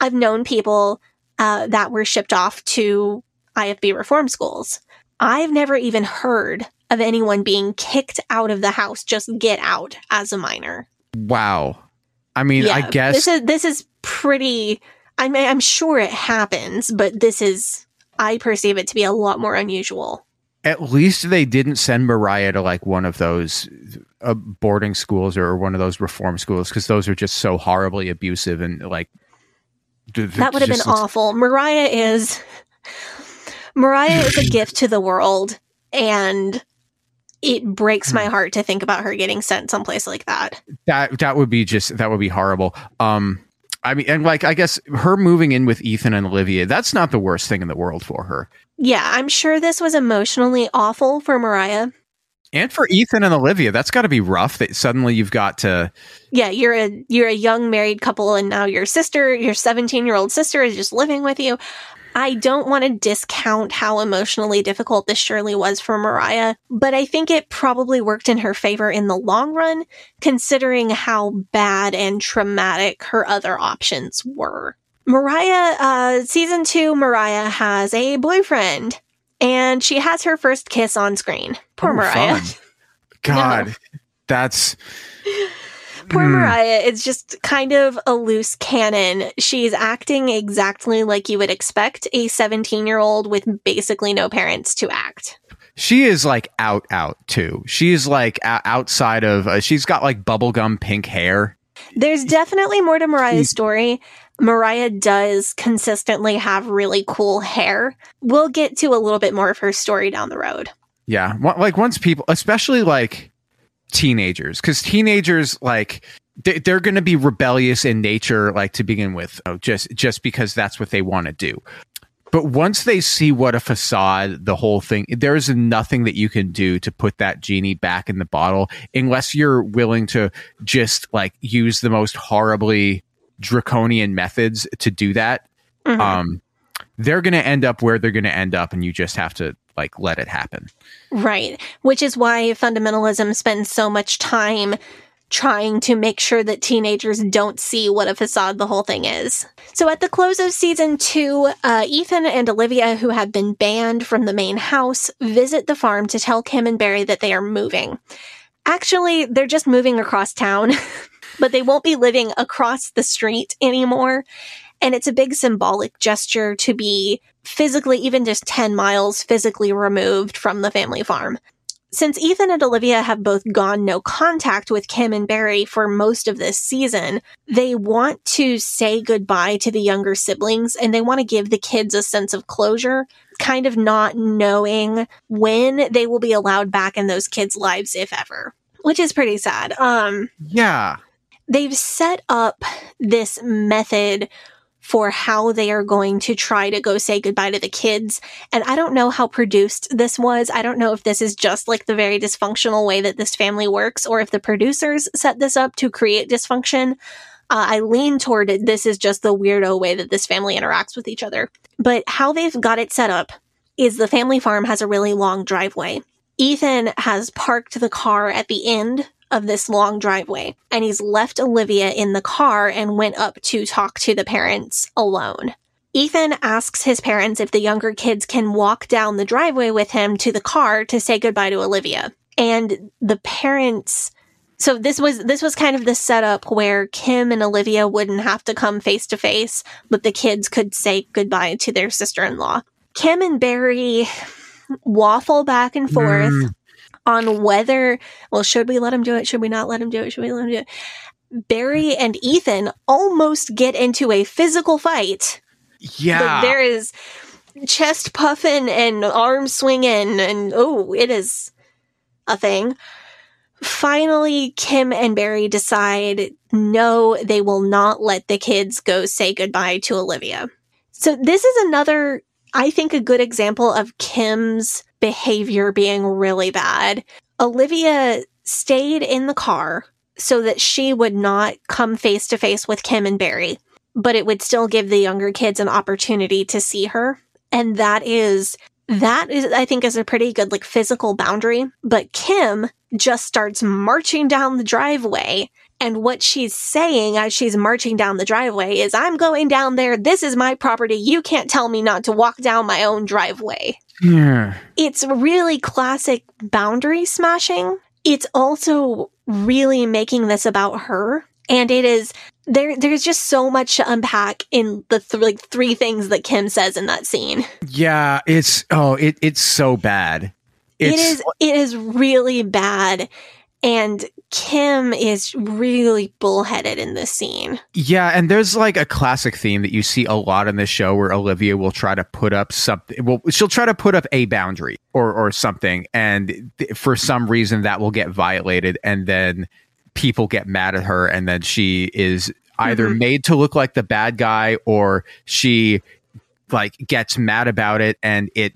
I've known people uh, that were shipped off to IFB reform schools. I've never even heard of anyone being kicked out of the house, just get out as a minor. Wow. I mean, I guess this is this is pretty. I mean, I'm sure it happens, but this is. I perceive it to be a lot more unusual. at least they didn't send Mariah to like one of those uh, boarding schools or one of those reform schools because those are just so horribly abusive and like th- th- That would have been awful. Mariah is. Mariah is a gift to the world, and it breaks Hmm. my heart to think about her getting sent someplace like that. that that would be just that would be horrible um i mean and like i guess her moving in with ethan and olivia that's not the worst thing in the world for her Yeah, I'm sure this was emotionally awful for Mariah. and for ethan and olivia that's got to be rough that suddenly you've got to yeah, you're a you're a young married couple and now your sister, your 17-year-old sister is just living with you. I don't want to discount how emotionally difficult this surely was for Mariah, but I think it probably worked in her favor in the long run considering how bad and traumatic her other options were. Mariah uh season 2 Mariah has a boyfriend and she has her first kiss on screen. Poor Oh, Mariah. fun. god that's Poor Hmm. Mariah is just kind of a loose cannon. She's acting exactly like you would expect a 17 year old with basically no parents to act. she is like out out too she's like o- outside of uh, she's got like bubblegum pink hair There's definitely more to Mariah's story. Mariah does consistently have really cool hair. We'll get to a little bit more of her story down the road. Yeah, like once people, especially like teenagers, because teenagers like they, they're going to be rebellious in nature, like to begin with, oh, just just because that's what they want to do. But once they see what a facade the whole thing, there is nothing that you can do to put that genie back in the bottle unless you're willing to just like use the most horribly draconian methods to do that. Mhm. Um, they're going to end up where they're going to end up, and you just have to like let it happen. Right. Which is why fundamentalism spends so much time trying to make sure that teenagers don't see what a facade the whole thing is. So at the close of season two, uh, Ethan and Olivia, who have been banned from the main house, visit the farm to tell Kim and Barry that they are moving. Actually, they're just moving across town, but they won't be living across the street anymore. And it's a big symbolic gesture to be physically, even just 10 miles physically removed from the family farm. Since Ethan and Olivia have both gone no contact with Kim and Barry for most of this season, they want to say goodbye to the younger siblings and they want to give the kids a sense of closure, kind of not knowing when they will be allowed back in those kids' lives, if ever, which is pretty sad. Um, Yeah. they've set up this method for how they are going to try to go say goodbye to the kids. And I don't know how produced this was. I don't know if this is just like the very dysfunctional way that this family works or if the producers set this up to create dysfunction. Uh, I lean toward it. This is just the weirdo way that this family interacts with each other. But how they've got it set up is the family farm has a really long driveway. Ethan has parked the car at the end of this long driveway and he's left Olivia in the car and went up to talk to the parents alone. Ethan asks his parents if the younger kids can walk down the driveway with him to the car to say goodbye to Olivia. And the parents so this was this was kind of the setup where Kim and Olivia wouldn't have to come face to face, but the kids could say goodbye to their sister-in-law. Kim and Barry waffle back and forth hmm. On whether, well, should we let him do it? Should we not let him do it? Should we let him do it? Barry and Ethan almost get into a physical fight. Yeah. But there is chest puffing and arm swinging, and oh, it is a thing. Finally, Kim and Barry decide no, they will not let the kids go say goodbye to Olivia. So, this is another, I think, a good example of Kim's behavior being really bad. Olivia stayed in the car so that she would not come face to face with Kim and Barry, but it would still give the younger kids an opportunity to see her. And that is, that is, I think, is a pretty good, like, physical boundary. But Kim just starts marching down the driveway. And what she's saying as she's marching down the driveway is, I'm going down there. This is my property. You can't tell me not to walk down my own driveway Yeah. it's really classic boundary smashing. It's also really making this about her. And it is there there's just so much to unpack in the th- like three things that Kim says in that scene. Yeah, it's oh, it it's so bad. It it is it is really bad and Kim is really bullheaded in this scene. Yeah, and there's like a classic theme that you see a lot in this show where Olivia will try to put up something. Well, she'll try to put up a boundary or or something, and th- for some reason that will get violated, and then people get mad at her, and then she is either mm-hmm. made to look like the bad guy or she like gets mad about it, and it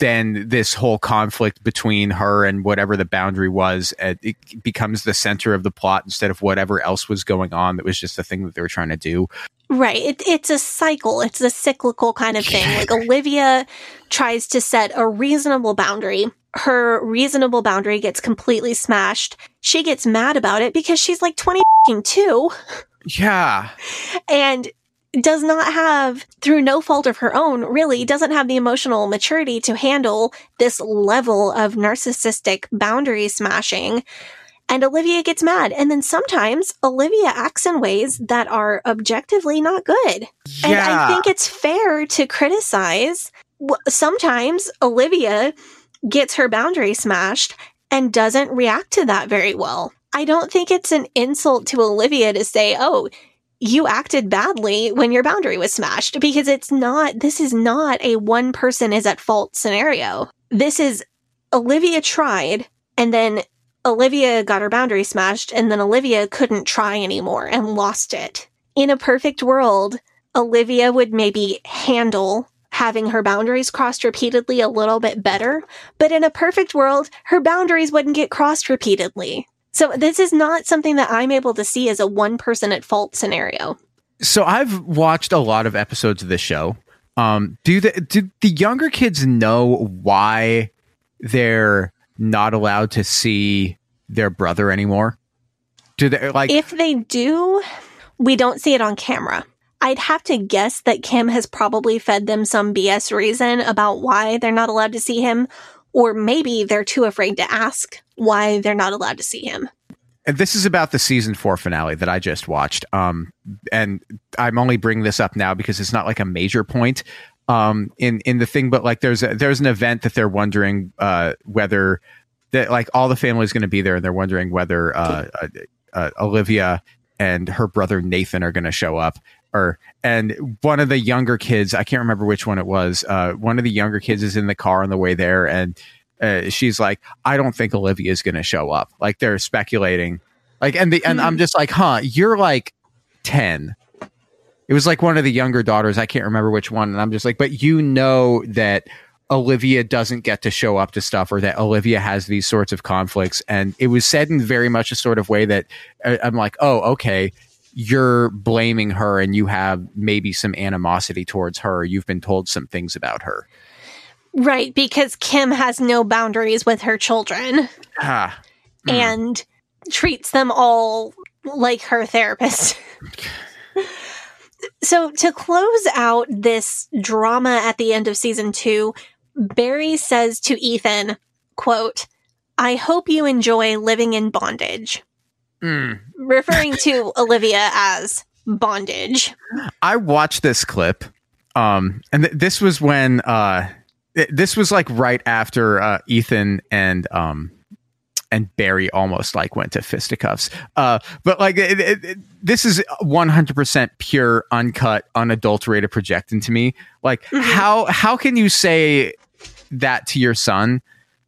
then this whole conflict between her and whatever the boundary was uh, it becomes the center of the plot instead of whatever else was going on that was just the thing that they were trying to do Right. It, it's a cycle. It's a cyclical kind of thing. Like Olivia tries to set a reasonable boundary. Her reasonable boundary gets completely smashed. She gets mad about it because she's like 22 yeah and does not have, through no fault of her own, really doesn't have the emotional maturity to handle this level of narcissistic boundary smashing. And Olivia gets mad. And then sometimes Olivia acts in ways that are objectively not good. And Yeah. I think it's fair to criticize. Sometimes Olivia gets her boundary smashed and doesn't react to that very well. I don't think it's an insult to Olivia to say, oh, you acted badly when your boundary was smashed because it's not, this is not a one person is at fault scenario. This is Olivia tried and then Olivia got her boundary smashed and then Olivia couldn't try anymore and lost it. In a perfect world, Olivia would maybe handle having her boundaries crossed repeatedly a little bit better, but in a perfect world, her boundaries wouldn't get crossed repeatedly. So this is not something that I'm able to see as a one person at fault scenario. so i've watched a lot of episodes of this show um do the do the younger kids know why they're not allowed to see their brother anymore Do they like? If they do, we don't see it on camera. I'd have to guess that Kim has probably fed them some BS reason about why they're not allowed to see him, or maybe they're too afraid to ask why they're not allowed to see him. and this is about the season four finale that I just watched. Um, and I'm only bringing this up now because it's not like a major point um, in in the thing, but like there's a, there's an event that they're wondering uh, whether that like all the family is going to be there, and they're wondering whether uh, uh, uh, Olivia and her brother Nathan are going to show up. Or and one of the younger kids, I can't remember which one it was. Uh, one of the younger kids is in the car on the way there, and uh, she's like, I don't think Olivia is going to show up. Like they're speculating, like, and the and I'm just like, huh, you're like ten. It was like one of the younger daughters. I can't remember which one, and I'm just like, but you know that Olivia doesn't get to show up to stuff, or that Olivia has these sorts of conflicts, and it was said in very much a sort of way that uh, I'm like, oh, okay. You're blaming her, and you have maybe some animosity towards her. You've been told some things about her. Right, because Kim has no boundaries with her children Ah, and treats them all like her therapist. so, to close out this drama at the end of season two, Barry says to Ethan, quote, I hope you enjoy living in bondage, mm. referring to Olivia as bondage. I watched this clip, um, and th- this was when uh, th- this was like right after uh, Ethan and um, and Barry almost like went to fisticuffs. Uh, but like it, it, it- this is one hundred percent pure, uncut, unadulterated projecting to me. Like how how can you say that to your son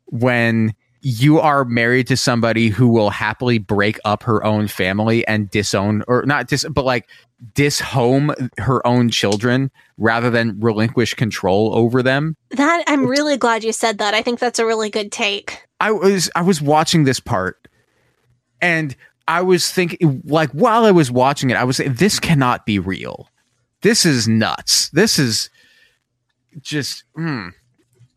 when you are married to somebody who will happily break up her own family and disown or not dis but like dishome her own children rather than relinquish control over them That I'm really glad you said that. I think that's a really good take. i was i was watching this part and i was thinking like while i was watching it i was saying this cannot be real this is nuts this is just mm.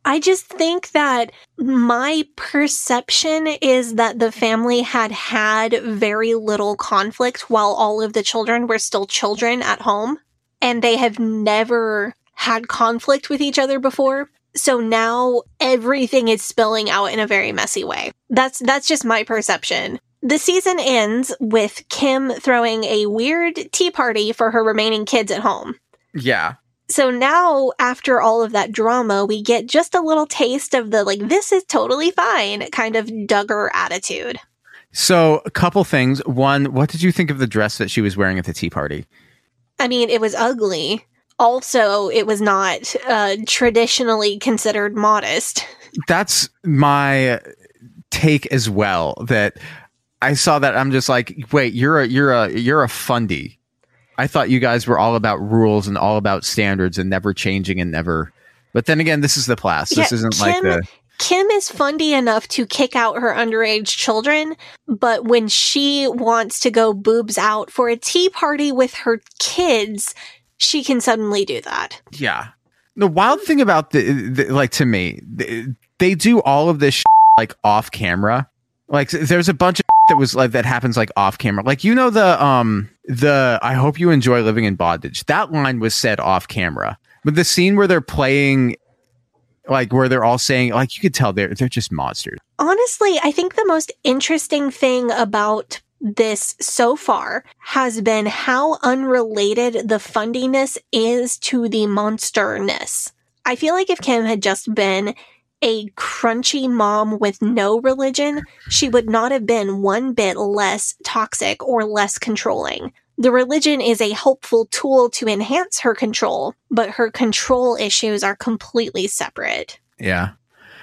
I just think that my perception is that the family had had very little conflict while all of the children were still children at home, and they have never had conflict with each other before. So now everything is spilling out in a very messy way. That's that's just my perception. The season ends with Kim throwing a weird tea party for her remaining kids at home. yeah So now, after all of that drama, we get just a little taste of the like, this is totally fine kind of Duggar attitude. so a couple things one what did you think of the dress that she was wearing at the tea party I mean, it was ugly. Also, it was not uh, traditionally considered modest. that's my take as well that i saw that i'm just like wait you're a you're a you're a fundy i thought you guys were all about rules and all about standards and never changing and never but then again this is the Plaths. This Yeah, isn't like Kim- the Kim is fundy enough to kick out her underage children, but when she wants to go boobs out for a tea party with her kids, she can suddenly do that. yeah. The wild thing about the, the like to me the, they do all of this like off camera. Like there's a bunch of that was like that happens like off camera. Like you know the um the i hope you enjoy living in bondage. That line was said off camera. But the scene where they're playing like where they're all saying like you could tell they're they're just monsters. Honestly, I think the most interesting thing about this so far has been how unrelated the fundiness is to the monsterness. I feel like if Kim had just been a crunchy mom with no religion, she would not have been one bit less toxic or less controlling. The religion is a helpful tool to enhance her control, but her control issues are completely separate. yeah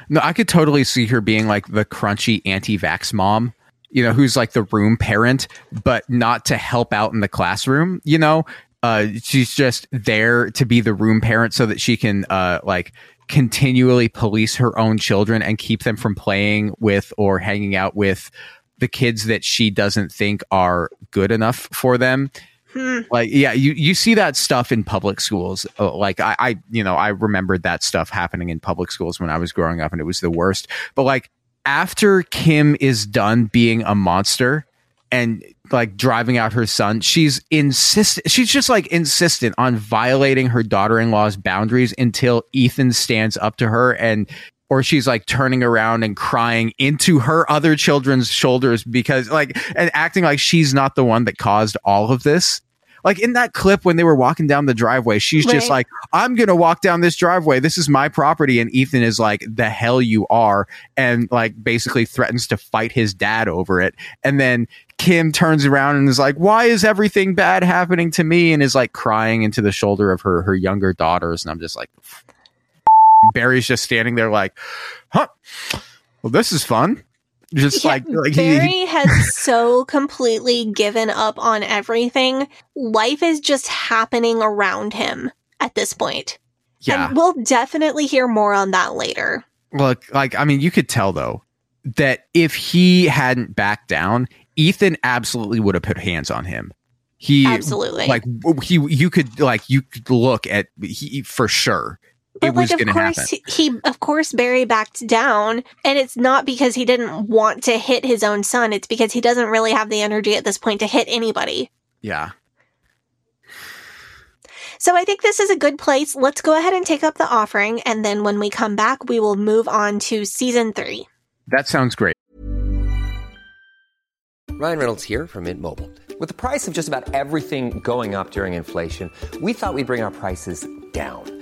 no i could totally see her being like the crunchy anti-vax mom you know who's like the room parent but not to help out in the classroom you know uh she's just there to be the room parent so that she can uh like continually police her own children and keep them from playing with or hanging out with the kids that she doesn't think are good enough for them. Like yeah you you see that stuff in public schools. Uh, like I, I you know i remembered that stuff happening in public schools when i was growing up and it was the worst. But like after kim is done being a monster and like driving out her son. She's insistent. She's just like insistent on violating her daughter-in-law's boundaries until Ethan stands up to her and or she's like turning around and crying into her other children's shoulders because like and acting like she's not the one that caused all of this. Like in that clip when they were walking down the driveway, she's just like, I'm going to walk down this driveway. This is my property. And Ethan is like, the hell you are. And like basically threatens to fight his dad over it. And then Kim turns around and is like, why is everything bad happening to me? And is like crying into the shoulder of her, her younger daughters. And I'm just like, Barry's just standing there like, huh, well, this is fun. Just Yeah, like, like he- he, Barry has so completely given up on everything. Life is just happening around him at this point. yeah. And we'll definitely hear more on that later. Look, like I mean, you could tell though that if he hadn't backed down, Ethan absolutely would have put hands on him. He Absolutely. like he you could like you could look at he for sure But it was like, of going to course, happen. he, of course, Barry backed down, and it's not because he didn't want to hit his own son. It's because he doesn't really have the energy at this point to hit anybody. Yeah. So I think this is a good place. Let's go ahead and take up the offering, and then when we come back, we will move on to season three. That sounds great. Ryan Reynolds here from Mint Mobile. With the price of just about everything going up during inflation, we thought we'd bring our prices down.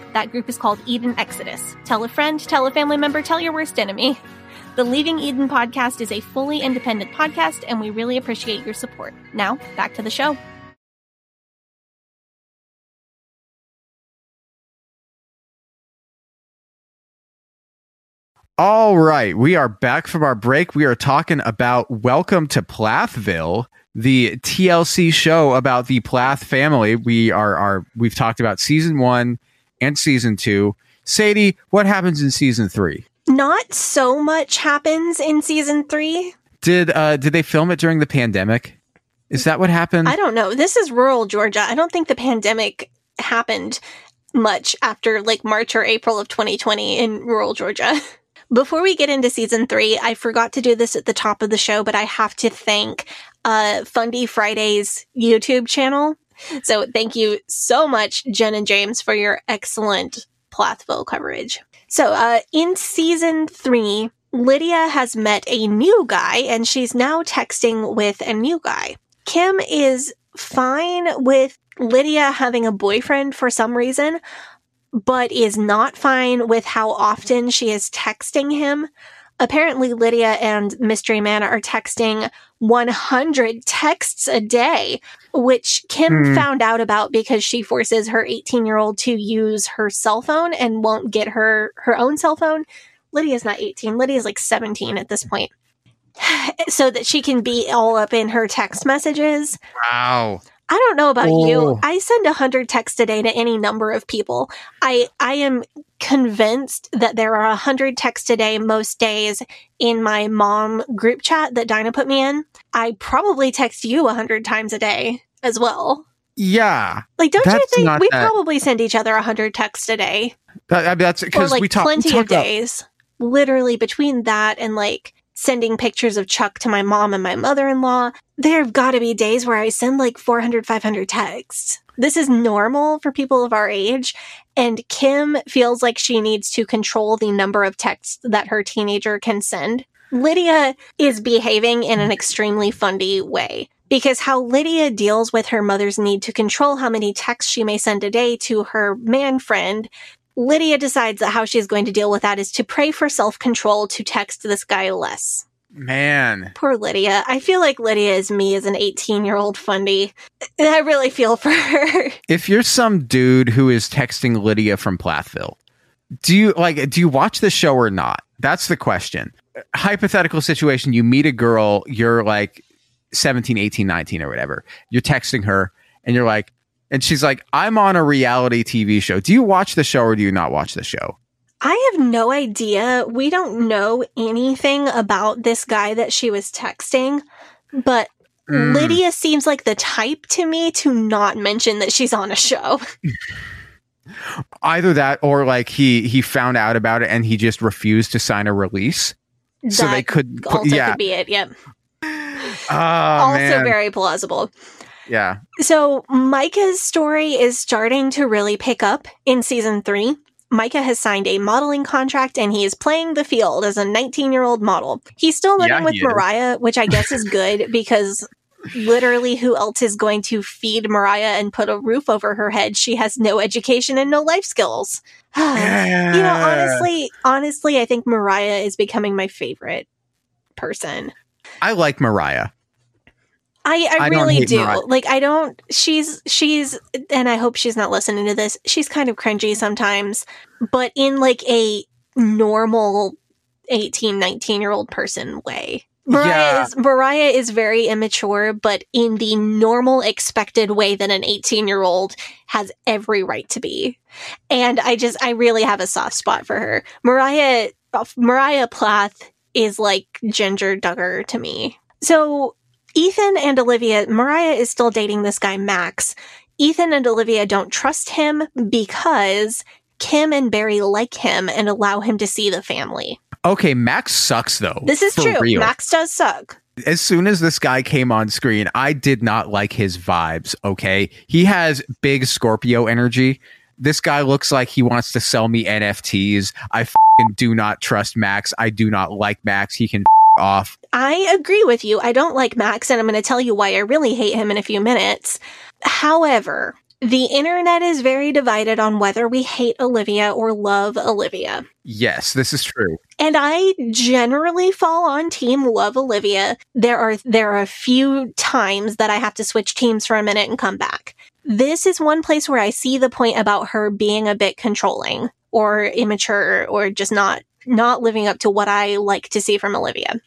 That group is called Eden Exodus. Tell a friend, tell a family member, tell your worst enemy. The Leaving Eden podcast is a fully independent podcast, and we really appreciate your support. Now, back to the show. All right, we are back from our break. We are talking about Welcome to Plathville, the TLC show about the Plath family. We are are we've talked about season 1 and season 2. Sadie, what happens in season 3? Not so much happens in season three. Did uh did they film it during the pandemic? Is that what happened? I don't know. This is rural Georgia. I don't think the pandemic happened much after like March or April of 2020 in rural Georgia. Before we get into season three, I forgot to do this at the top of the show, but I have to thank uh, Fundie Friday's YouTube channel. So thank you so much, Jen and James, for your excellent Plathville coverage. So uh, in season three, Lydia has met a new guy and she's now texting with a new guy. Kim is fine with Lydia having a boyfriend for some reason, but is not fine with how often she is texting him. Apparently, Lydia and Mystery Man are texting 100 texts a day, which Kim Hmm. found out about because she forces her 18 year old to use her cell phone and won't get her her own cell phone. Lydia's not 18. Lydia's like 17 at this point. So that she can be all up in her text messages. wow. I don't know about Oh. you. I send a hundred texts a day to any number of people. I I am convinced that there are a hundred texts a day most days in my mom group chat that Dinah put me in. I probably text you a hundred times a day. as well. Yeah. Like, don't you think we that- probably send each other a hundred texts a day, That, I mean, that's because like we talk. we plenty talk of about- days? Literally between that and like sending pictures of Chuck to my mom and my mother-in-law, there have got to be days where I send like 400, 500 texts. This is normal for people of our age, and Kim feels like she needs to control the number of texts that her teenager can send. Lydia is behaving in an extremely fundy way because how Lydia deals with her mother's need to control how many texts she may send a day to her man friend, Lydia decides that how she's going to deal with that is to pray for self control to text this guy less. Man. Poor Lydia. I feel like Lydia is me as an 18 year old fundy. I really feel for her. If you're some dude who is texting Lydia from Plathville, do you like do you watch the show or not? That's the question. Hypothetical situation, you meet a girl, you're like 17, 18, 19 or whatever. You're texting her and you're like and she's like, "I'm on a reality TV show." Do you watch the show or do you not watch the show? I have no idea. We don't know anything about this guy that she was texting, but Mm. Lydia seems like the type to me to not mention that she's on a show. Either that or like he he found out about it and he just refused to sign a release. So they could put- also yeah. could be it. Yep. Oh, also man. very plausible. Yeah. So Micah's story is starting to really pick up in season three. Micah has signed a modeling contract and he is playing the field as a 19 year old model. He's still living Yeah, with. Moriah, which I guess is good because literally who else is going to feed Moriah and put a roof over her head? She has no education and no life skills. you know, honestly, honestly, I think Moriah is becoming my favorite person. I like Moriah. I, I, I really do. Moriah. Like I don't she's she's and I hope she's not listening to this. She's kind of cringy sometimes, but in like a normal 18, 19 year old person way. Moriah Yeah. is Moriah is very immature, but in the normal expected way that an 18 year old has every right to be. And I just I really have a soft spot for her. Moriah Moriah Plath is like Ginger Duggar to me. So Ethan and Olivia, Moriah is still dating this guy, Max. Ethan and Olivia don't trust him because Kim and Barry like him and allow him to see the family. Okay, Max sucks though. This is true. real. Max does suck. as soon as this guy came on screen, I did not like his vibes. Okay. He has big Scorpio energy. This guy looks like he wants to sell me NFTs. I fing do not trust Max. I do not like Max. He can off. I agree with you. I don't like Max, and I'm going to tell you why I really hate him in a few minutes. However, the internet is very divided on whether we hate Olivia or love Olivia. Yes, this is true. And I generally fall on team love Olivia. There are there are a few times that I have to switch teams for a minute and come back. This is one place where I see the point about her being a bit controlling or immature or just not not living up to what I like to see from Olivia.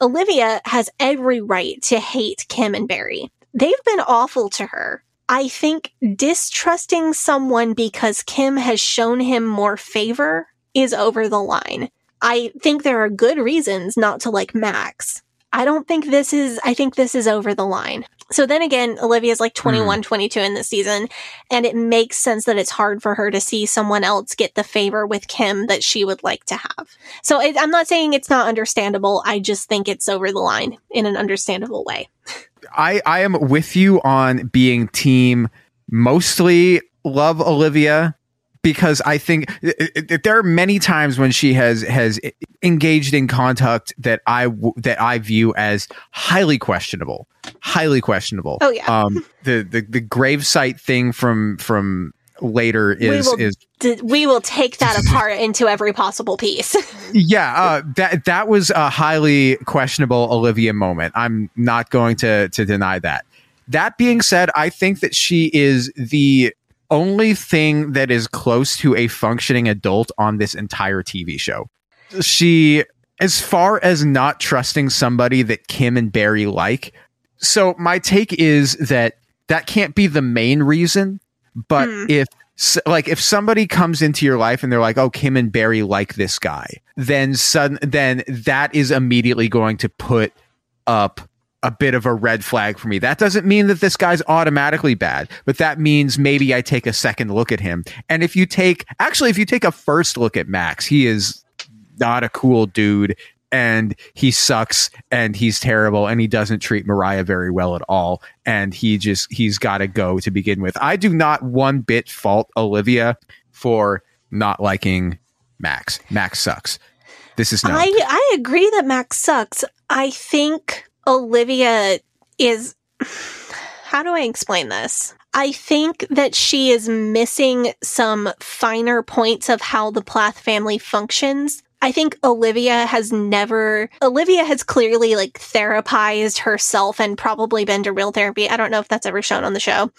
Olivia has every right to hate Kim and Barry. They've been awful to her. I think distrusting someone because Kim has shown him more favor is over the line. I think there are good reasons not to like Max. I don't think this is, I think this is over the line. So then again, Olivia's like hmm. 21, 22 in this season, and it makes sense that it's hard for her to see someone else get the favor with Kim that she would like to have. So it, I'm not saying it's not understandable. I just think it's over the line in an understandable way. I, I am with you on being team mostly love Olivia because I think it- it- there are many times when she has has engaged in conduct that I w- that I view as highly questionable, highly questionable. Oh, yeah. um, the the the gravesite thing from from later is we will, is d- we will take that apart into every possible piece. yeah uh, that that was a highly questionable Olivia moment. I'm not going to to deny that. That being said, I think that she is the only thing that is close to a functioning adult on this entire TV show. She, as far as not trusting somebody that Kim and Barry like, so my take is that that can't be the main reason, but hmm. if like if somebody comes into your life and they're like, "Oh, Kim and Barry like this guy," then sudden then that is immediately going to put up a bit of a red flag for me. That doesn't mean that this guy's automatically bad, but that means maybe I take a second look at him. And if you take, actually, if you take a first look at Max, he is not a cool dude and he sucks and he's terrible and he doesn't treat Moriah very well at all. And he just, he's got to go to begin with. I do not one bit fault Olivia for not liking Max. Max sucks. This is not. I I agree that Max sucks. I think Olivia is how do I explain this? I think that she is missing some finer points of how the Plath family functions. I think Olivia has never, Olivia has clearly like therapized herself and probably been to real therapy. I don't know if that's ever shown on the show.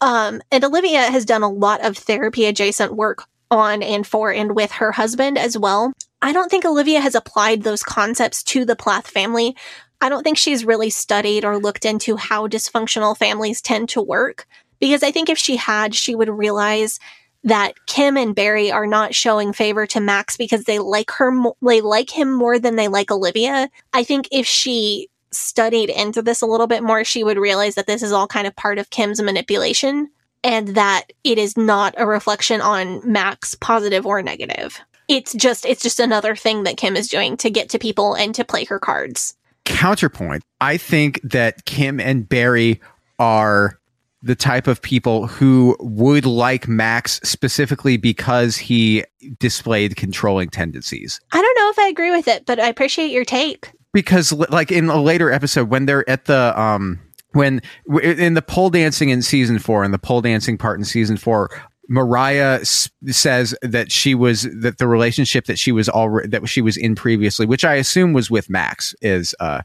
Um, and Olivia has done a lot of therapy adjacent work on and for and with her husband as well. I don't think Olivia has applied those concepts to the Plath family. I don't think she's really studied or looked into how dysfunctional families tend to work. Because I think if she had, she would realize that Kim and Barry are not showing favor to Max because they like her, they like him more than they like Olivia. I think if she studied into this a little bit more, she would realize that this is all kind of part of Kim's manipulation and that it is not a reflection on Max, positive or negative. It's just, it's just another thing that Kim is doing to get to people and to play her cards. Counterpoint I think that Kim and Barry are the type of people who would like Max specifically because he displayed controlling tendencies. I don't know if I agree with it, but I appreciate your take. Because, like in a later episode, when they're at the um, when in the pole dancing in season four, in the pole dancing part in season four, Moriah says that she was that the relationship that she was already that she was in previously, which I assume was with Max, is uh,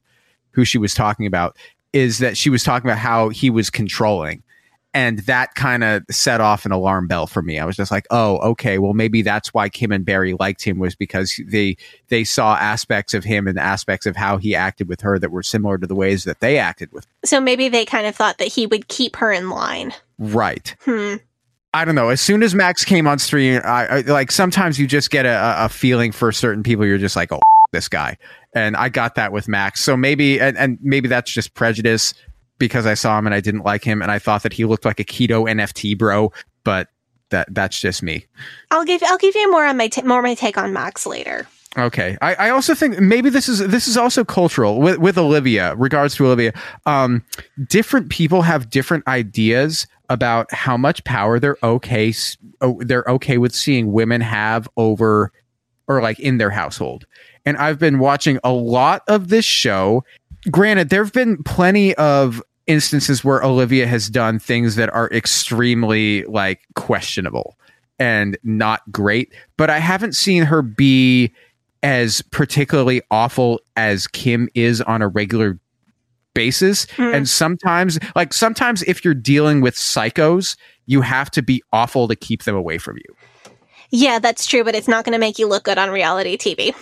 who she was talking about. Is that she was talking about how he was controlling, and that kind of set off an alarm bell for me. I was just like, oh, okay, well maybe that's why Kim and Barry liked him was because they they saw aspects of him and aspects of how he acted with her that were similar to the ways that they acted with. So maybe they kind of thought that he would keep her in line. Right. Hmm. I don't know. As soon as Max came on stream, I, I like sometimes you just get a, a feeling for certain people. You're just like, oh, this guy, and I got that with Max. So maybe, and, and maybe that's just prejudice because I saw him and I didn't like him, and I thought that he looked like a keto NFT bro. But that that's just me. I'll give I'll give you more on my ta- more my take on Max later. Okay. I, I also think maybe this is this is also cultural with, with Olivia, regards to Olivia. Um, different people have different ideas about how much power they're okay they're okay with seeing women have over or like in their household. And I've been watching a lot of this show. Granted, there have been plenty of instances where Olivia has done things that are extremely like questionable and not great, but I haven't seen her be as particularly awful as Kim is on a regular basis. Hmm. And sometimes, like sometimes if you're dealing with psychos, you have to be awful to keep them away from you. Yeah, that's true, but it's not going to make you look good on reality TV.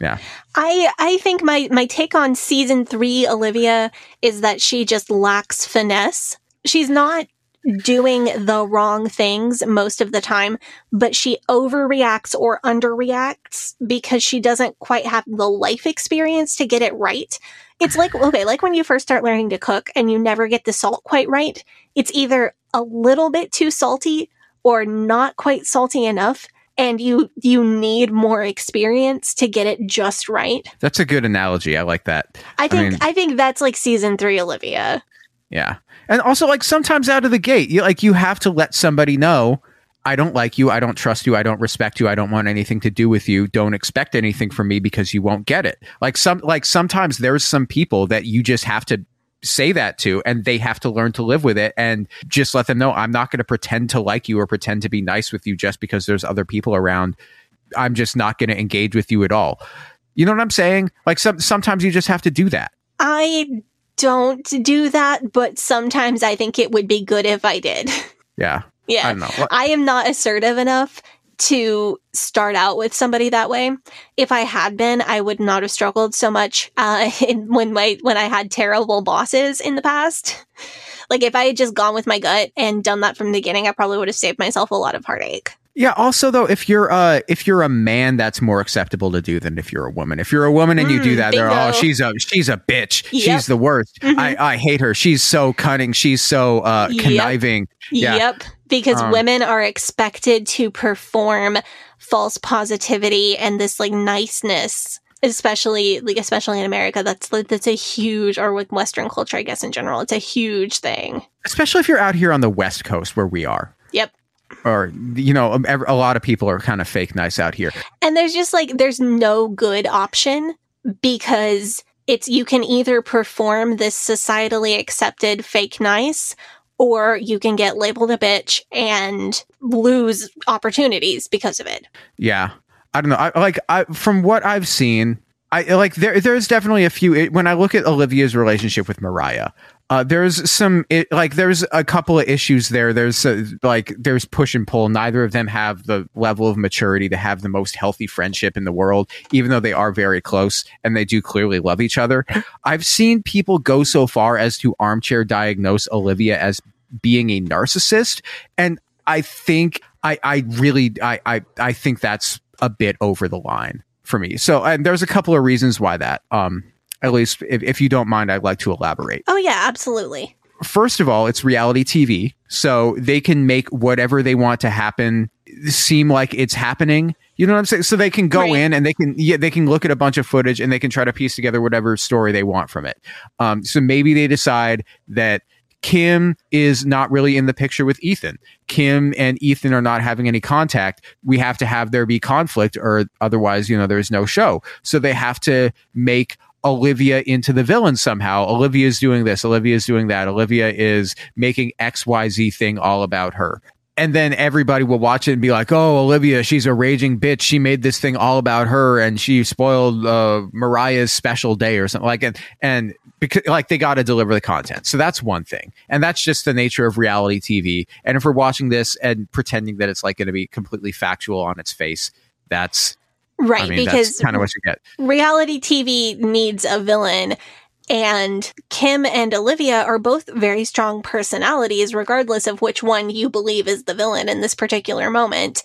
Yeah. I I think my my take on season 3 Olivia is that she just lacks finesse. She's not doing the wrong things most of the time, but she overreacts or underreacts because she doesn't quite have the life experience to get it right. It's like okay, like when you first start learning to cook and you never get the salt quite right. It's either a little bit too salty or not quite salty enough and you you need more experience to get it just right. That's a good analogy. I like that. I think I, mean, think that's like season 3 Olivia. yeah. And also like sometimes out of the gate, you like you have to let somebody know I don't like you, I don't trust you, I don't respect you, I don't want anything to do with you. Don't expect anything from me because you won't get it. Like some like sometimes there's some people that you just have to say that to and they have to learn to live with it and just let them know I'm not going to pretend to like you or pretend to be nice with you just because there's other people around. I'm just not going to engage with you at all. You know what I'm saying? Like some sometimes you just have to do that. I don't do that, but sometimes I think it would be good if I did. Yeah. yeah. I. I am not assertive enough to start out with somebody that way. If I had been, I would not have struggled so much uh, in, when my when I had terrible bosses in the past. Like if I had just gone with my gut and done that from the beginning, I probably would have saved myself a lot of heartache. Yeah. Also, though, if you're uh if you're a man, that's more acceptable to do than if you're a woman. If you're a woman and you do Mm, that, they're oh she's a she's a bitch. Yep. She's the worst. Mhm. I I hate her. She's so cunning. She's so uh Yep. conniving. Yeah. Yep. Because Um, women are expected to perform false positivity and this like niceness, especially like especially in America. That's that's a huge or with Western culture, I guess in general, it's a huge thing. Especially if you're out here on the West Coast where we are, Yep. Or you know, um, a lot of people are kind of fake nice out here. And there's just like there's no good option because it's you can either perform this societally accepted fake nice or you can get labeled a bitch and lose opportunities because of it. Yeah, I don't know. I like I from what I've seen, I like there. There's definitely a few. It, when I look at Olivia's relationship with Moriah, uh, there's some it, like there's a couple of issues there. There's uh, like there's push and pull. Neither of them have the level of maturity to have the most healthy friendship in the world, even though they are very close and they do clearly love each other. I've seen people go so far as to armchair diagnose Olivia as being a narcissist, and I think I I really I I I think that's a bit over the line for me. So and there's a couple of reasons why that. Um, at least if, if you don't mind, I'd like to elaborate. Oh yeah, absolutely. First of all, it's reality TV, so they can make whatever they want to happen seem like it's happening. You know what I'm saying? So they can go Right. in and they can yeah they can look at a bunch of footage and they can try to piece together whatever story they want from it. Um, so maybe they decide that Kim is not really in the picture with Ethan. Kim and Ethan are not having any contact. We have to have there be conflict or otherwise, you know, there's no show. So they have to make Olivia into the villain somehow. Olivia is doing this. Olivia is doing that. Olivia is making XYZ thing all about her. And then everybody will watch it and be like, "Oh, Olivia, she's a raging bitch. She made this thing all about her, and she spoiled uh, Moriah's special day or something like." And and because like they got to deliver the content, so that's one thing, and that's just the nature of reality TV. And if we're watching this and pretending that it's like going to be completely factual on its face, that's Right, I mean, because kind of what you get. reality TV needs a villain. And Kim and Olivia are both very strong personalities, regardless of which one you believe is the villain in this particular moment.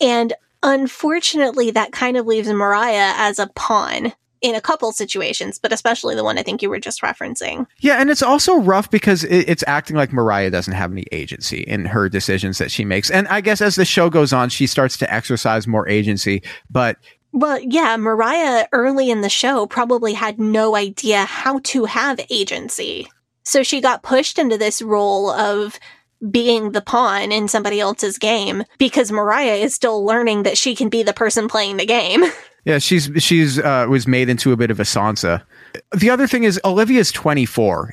And unfortunately, that kind of leaves Moriah as a pawn in a couple situations, but especially the one I think you were just referencing. Yeah, and it's also rough because it, it's acting like Moriah doesn't have any agency in her decisions that she makes. And I guess as the show goes on, she starts to exercise more agency. But Well, yeah, Moriah early in the show probably had no idea how to have agency. So she got pushed into this role of being the pawn in somebody else's game because Moriah is still learning that she can be the person playing the game. yeah, she's she's uh, was made into a bit of a Sansa. The other thing is Olivia's 24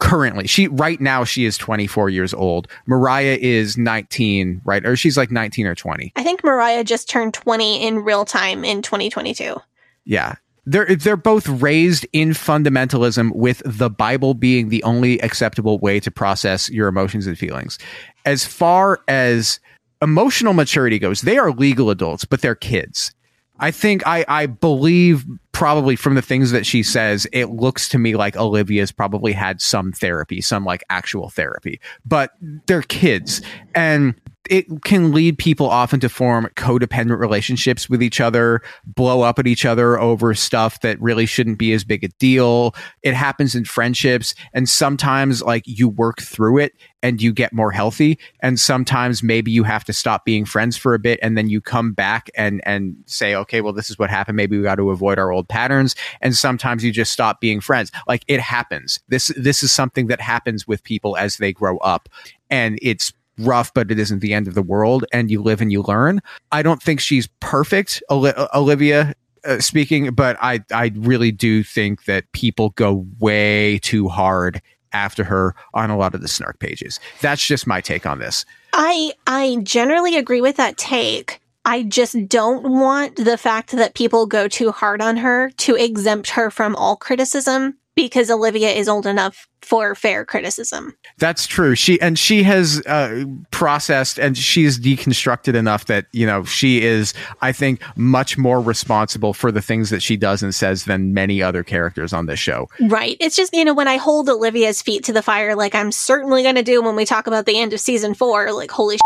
currently. She right now she is 24 years old. Moriah is 19, right? Or she's like 19 or 20. I think Moriah just turned 20 in real time in 2022. Yeah. They're they're both raised in fundamentalism with the Bible being the only acceptable way to process your emotions and feelings. As far as emotional maturity goes, they are legal adults, but they're kids. I think I, I believe probably from the things that she says, it looks to me like Olivia's probably had some therapy, some like actual therapy, but they're kids. And it can lead people often to form codependent relationships with each other, blow up at each other over stuff that really shouldn't be as big a deal. It happens in friendships and sometimes like you work through it and you get more healthy and sometimes maybe you have to stop being friends for a bit and then you come back and and say okay well this is what happened. Maybe we got to avoid our old patterns. And sometimes you just stop being friends. Like it happens. This this is something that happens with people as they grow up and it's rough but it isn't the end of the world and you live and you learn i don't think she's perfect olivia uh, speaking, but I I really do think that people go way too hard after her on a lot of the snark pages. That's just my take on this. I I generally agree with that take. I just don't want the fact that people go too hard on her to exempt her from all criticism because Olivia is old enough for fair criticism. That's true. She and she has uh, processed and she's deconstructed enough that you know she is, I think, much more responsible for the things that she does and says than many other characters on this show. Right. It's just, you know, when I hold Olivia's feet to the fire, like I'm certainly going to do when we talk about the end of season four, like, holy sh-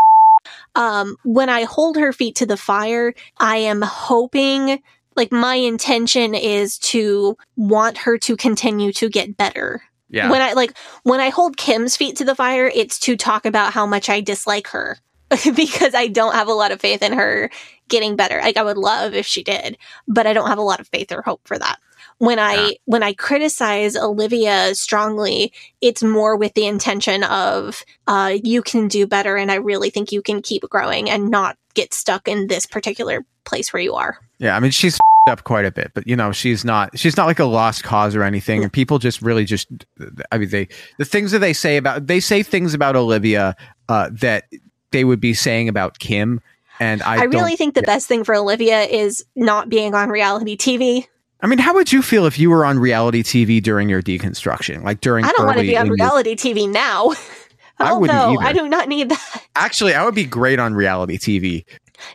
Um, when I hold her feet to the fire, I am hoping, like, my intention is to want her to continue to get better. Yeah. When I like when I hold Kim's feet to the fire, it's to talk about how much I dislike her because I don't have a lot of faith in her getting better. Like I would love if she did, but I don't have a lot of faith or hope for that. When I Yeah. when I criticize Olivia strongly, it's more with the intention of uh you can do better and I really think you can keep growing and not get stuck in this particular place where you are. Yeah, I mean she's up quite a bit, but you know she's not she's not like a lost cause or anything. And people just really just I mean they the things that they say about they say things about Olivia uh, that they would be saying about Kim, and I I, really think the best thing for Olivia is not being on reality TV. I mean, how would you feel if you were on reality TV during your deconstruction, like during? I don't want to be on in your- reality TV now. I Oh wouldn't no, either. I do not need that. Actually, I would be great on reality TV.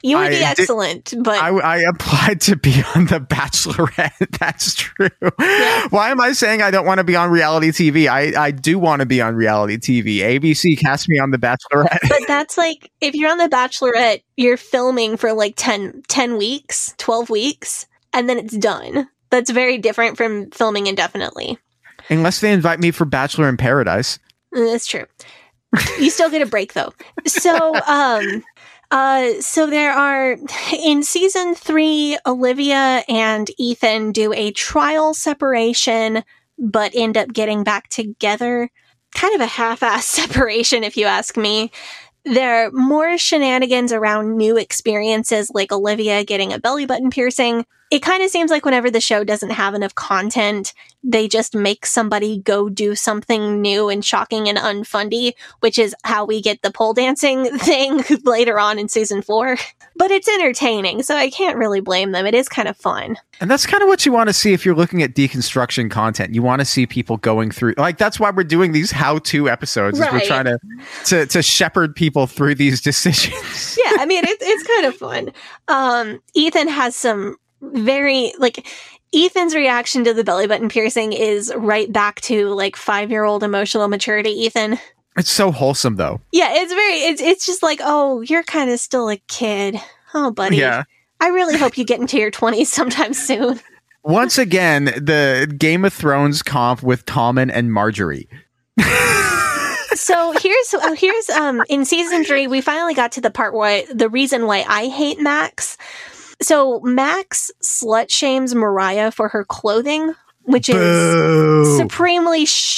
You would I be did- excellent, but I, I applied to be on The Bachelorette. That's true. Why am I saying I don't want to be on reality TV? I, I do want to be on reality TV. ABC cast me on The Bachelorette. but that's like if you're on the Bachelorette, you're filming for like 10, 10 weeks, twelve weeks, and then it's done. That's very different from filming indefinitely. Unless they invite me for Bachelor in Paradise. That's true. You still get a break though. So, um, uh, so there are in season three, Olivia and Ethan do a trial separation, but end up getting back together. Kind of a half-ass separation, if you ask me. There are more shenanigans around new experiences, like Olivia getting a belly button piercing. It kind of seems like whenever the show doesn't have enough content, they just make somebody go do something new and shocking and unfundy, which is how we get the pole dancing thing later on in season four. But it's entertaining, so I can't really blame them. It is kind of fun. And that's kind of what you want to see if you're looking at deconstruction content. You want to see people going through like that's why we're doing these how-to episodes. Is we're trying to to to shepherd people through these decisions. yeah, I mean, it, it's kind of fun. Um, Ethan has some very, like, Ethan's reaction to the belly button piercing is right back to like five year old emotional maturity, Ethan. It's so wholesome though. Yeah, it's very, it's, it's just like, oh, you're kind of still a kid. Oh, buddy. Yeah. I really hope you get into your 20s sometime soon. Once again, the Game of Thrones comp with Tommen and Margaery. so here's uh, here's um in season three we finally got to the part why the reason why I hate Max. So Max slut shames Moriah for her clothing, which is supremely sh-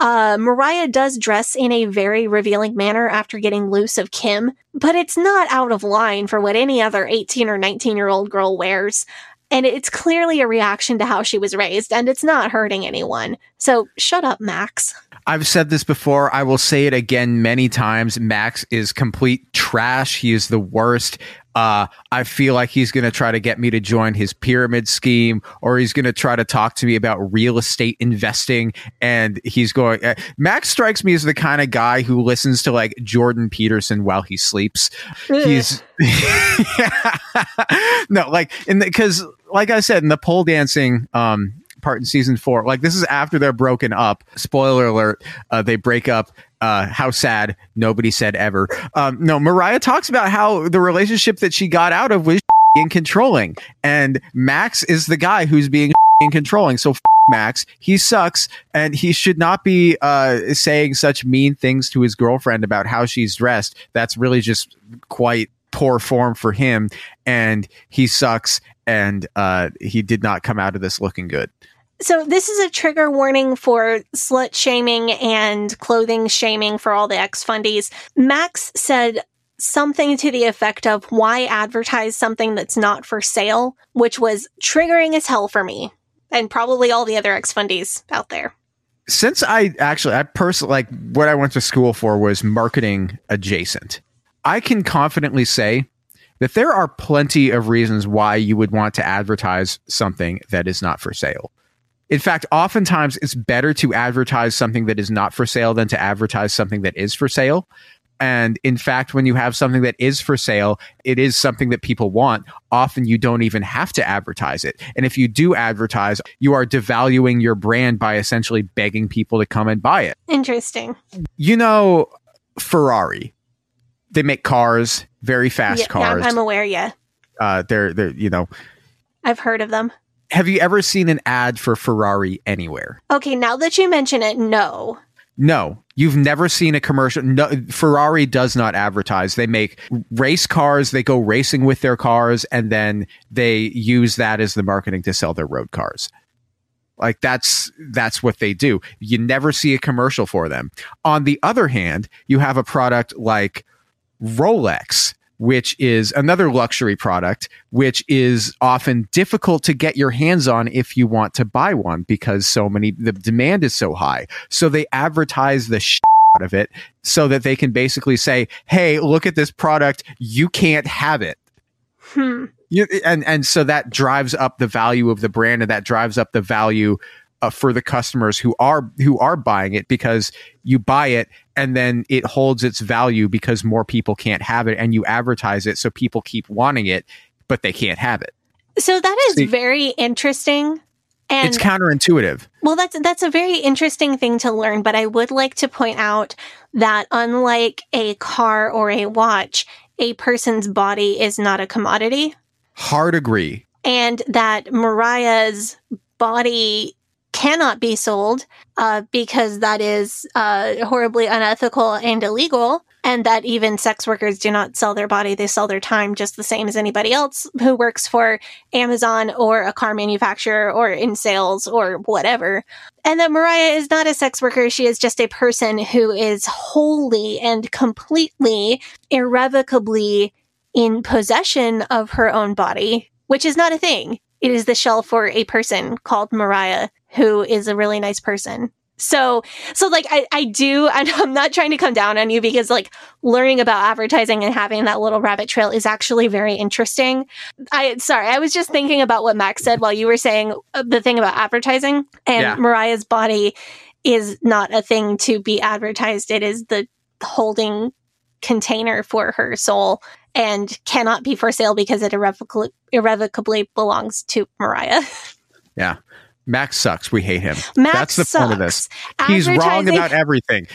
uh, Moriah does dress in a very revealing manner after getting loose of Kim, but it's not out of line for what any other 18 or 19 year old girl wears. And it's clearly a reaction to how she was raised, and it's not hurting anyone. So shut up, Max. I've said this before. I will say it again many times. Max is complete trash. He is the worst. Uh, I feel like he's going to try to get me to join his pyramid scheme, or he's going to try to talk to me about real estate investing. And he's going, uh, Max strikes me as the kind of guy who listens to like Jordan Peterson while he sleeps. He's, no, like, in the, cause like I said, in the pole dancing, um, part in season four. Like this is after they're broken up. Spoiler alert: uh, they break up. Uh, how sad. Nobody said ever. Um, no, Moriah talks about how the relationship that she got out of was and controlling, and Max is the guy who's being and controlling. So. Max, he sucks, and he should not be uh, saying such mean things to his girlfriend about how she's dressed. That's really just quite poor form for him, and he sucks, and uh, he did not come out of this looking good. So this is a trigger warning for slut shaming and clothing shaming for all the ex fundies. Max said something to the effect of why advertise something that's not for sale, which was triggering as hell for me and probably all the other ex fundies out there. since I actually, I personally like what I went to school for was marketing adjacent. I can confidently say that there are plenty of reasons why you would want to advertise something that is not for sale. In fact, oftentimes it's better to advertise something that is not for sale than to advertise something that is for sale. And in fact, when you have something that is for sale, it is something that people want. Often you don't even have to advertise it. And if you do advertise, you are devaluing your brand by essentially begging people to come and buy it. Interesting. You know, Ferrari. they make cars, very fast yeah, yeah, cars. I'm aware. Yeah, uh, they're they're you know. I've heard of them. Have you ever seen an ad for Ferrari anywhere? Okay, now that you mention it, no. No, you've never seen a commercial. No, Ferrari does not advertise. They make race cars. They go racing with their cars, and then they use that as the marketing to sell their road cars. Like that's that's what they do. You never see a commercial for them. On the other hand, you have a product like Rolex, which is another luxury product, which is often difficult to get your hands on if you want to buy one because so many, the demand is so high. So they advertise the shit out of it so that they can basically say, Hey, look at this product. You can't have it. Hmm. You, and, and so that drives up the value of the brand and that drives up the value uh, for the customers who are who are buying it because you buy it and then it holds its value because more people can't have it and you advertise it so people keep wanting it but they can't have it. So that is See- very interesting. And it's counterintuitive. Well, that's that's a very interesting thing to learn, but I would like to point out that unlike a car or a watch, a person's body is not a commodity, hard agree. And that Moriah's body cannot be sold uh, because that is uh, horribly unethical and illegal. And that even sex workers do not sell their body, they sell their time just the same as anybody else who works for Amazon or a car manufacturer or in sales or whatever. And that Moriah is not a sex worker. She is just a person who is wholly and completely, irrevocably in possession of her own body, which is not a thing. It is the shell for a person called Moriah, who is a really nice person. So, so like I, I do, and I'm not trying to come down on you because like learning about advertising and having that little rabbit trail is actually very interesting. I, sorry, I was just thinking about what Max said while you were saying uh, the thing about advertising and Yeah. Moriah's body is not a thing to be advertised. It is the holding container for her soul and cannot be for sale because it irrevocably, irrevocably belongs to Moriah. yeah max sucks we hate him Max that's the point of this he's wrong about everything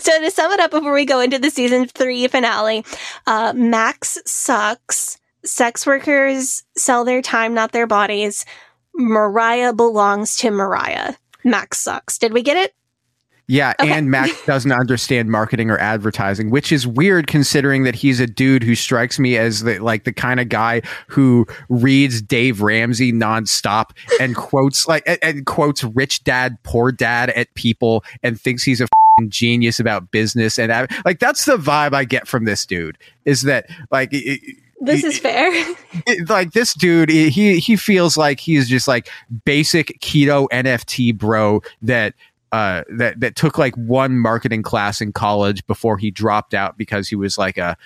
so to sum it up before we go into the season three finale, uh, Max sucks. Sex workers sell their time, not their bodies. Moriah belongs to Moriah. Max sucks. Did we get it? Yeah, and Max doesn't understand marketing or advertising, which is weird considering that he's a dude who strikes me as the like the kind of guy who reads Dave Ramsey nonstop and quotes like and, and quotes rich dad, poor dad at people and thinks he's a fing genius about business and ad- like that's the vibe I get from this dude is that like it- This is fair. like this dude he he feels like he's just like basic keto nft bro that uh that that took like one marketing class in college before he dropped out because he was like a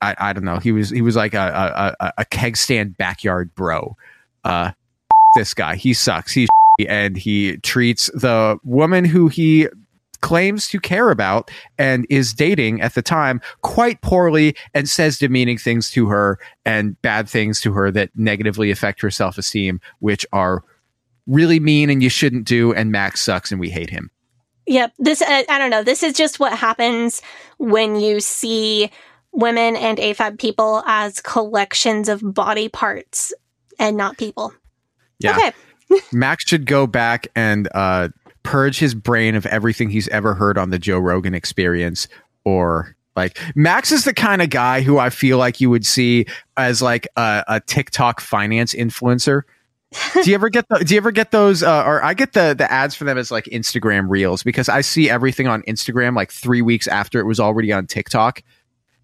i i don't know he was he was like a a, a, keg stand backyard bro. Uh this guy he sucks he's and he treats the woman who he claims to care about and is dating at the time quite poorly and says demeaning things to her and bad things to her that negatively affect her self-esteem which are really mean and you shouldn't do and max sucks and we hate him Yep. This, uh, I don't know. This is just what happens when you see women and AFAB people as collections of body parts and not people. yeah Okay. max should go back and uh purge his brain of everything he's ever heard on the joe rogan experience or like max is the kind of guy who i feel like you would see as like a, a tiktok finance influencer do you ever get the, do you ever get those uh, or i get the the ads for them as like instagram reels because i see everything on instagram like three weeks after it was already on tiktok.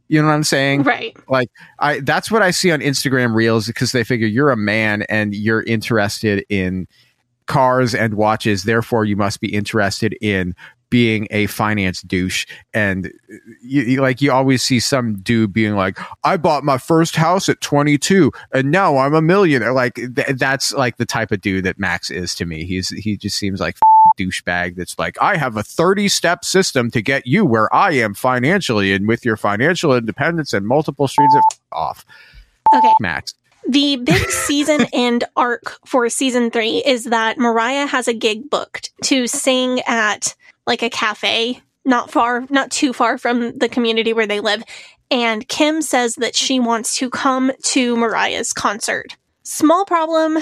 You know what i'm saying? Right. like i that's what i see on instagram reels because they figure you're a man and you're interested in cars and watches. Therefore you must be interested in being a finance douche. And uh, you, you- like you always see some dude being like i bought my first house at 22 and now i'm a millionaire. Like th- that's like the type of dude that max is to me. He's he just seems like douchebag that's like i have a 30 step system to get you where i am financially and with your financial independence and multiple streams of off. Okay. max. The big season end arc for season three is that Moriah has a gig booked to sing at like a cafe not far, not too far from the community where they live. And Kim says that she wants to come to Moriah's concert. Small problem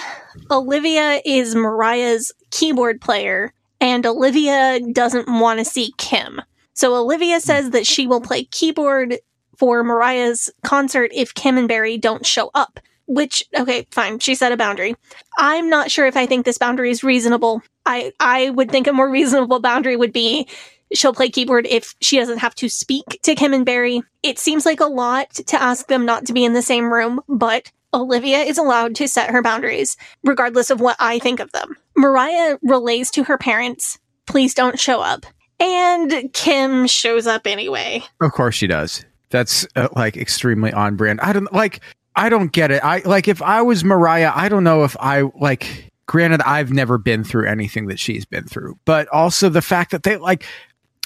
Olivia is Moriah's keyboard player, and Olivia doesn't want to see Kim. So Olivia says that she will play keyboard for Moriah's concert if Kim and Barry don't show up. Which, okay, fine. She set a boundary. I'm not sure if I think this boundary is reasonable. I, I would think a more reasonable boundary would be she'll play keyboard if she doesn't have to speak to Kim and Barry. It seems like a lot to ask them not to be in the same room, but Olivia is allowed to set her boundaries, regardless of what I think of them. Moriah relays to her parents, please don't show up. And Kim shows up anyway. Of course she does. That's uh, like extremely on brand. I don't like. I don't get it. I like if I was Moriah. I don't know if I like. Granted, I've never been through anything that she's been through, but also the fact that they like.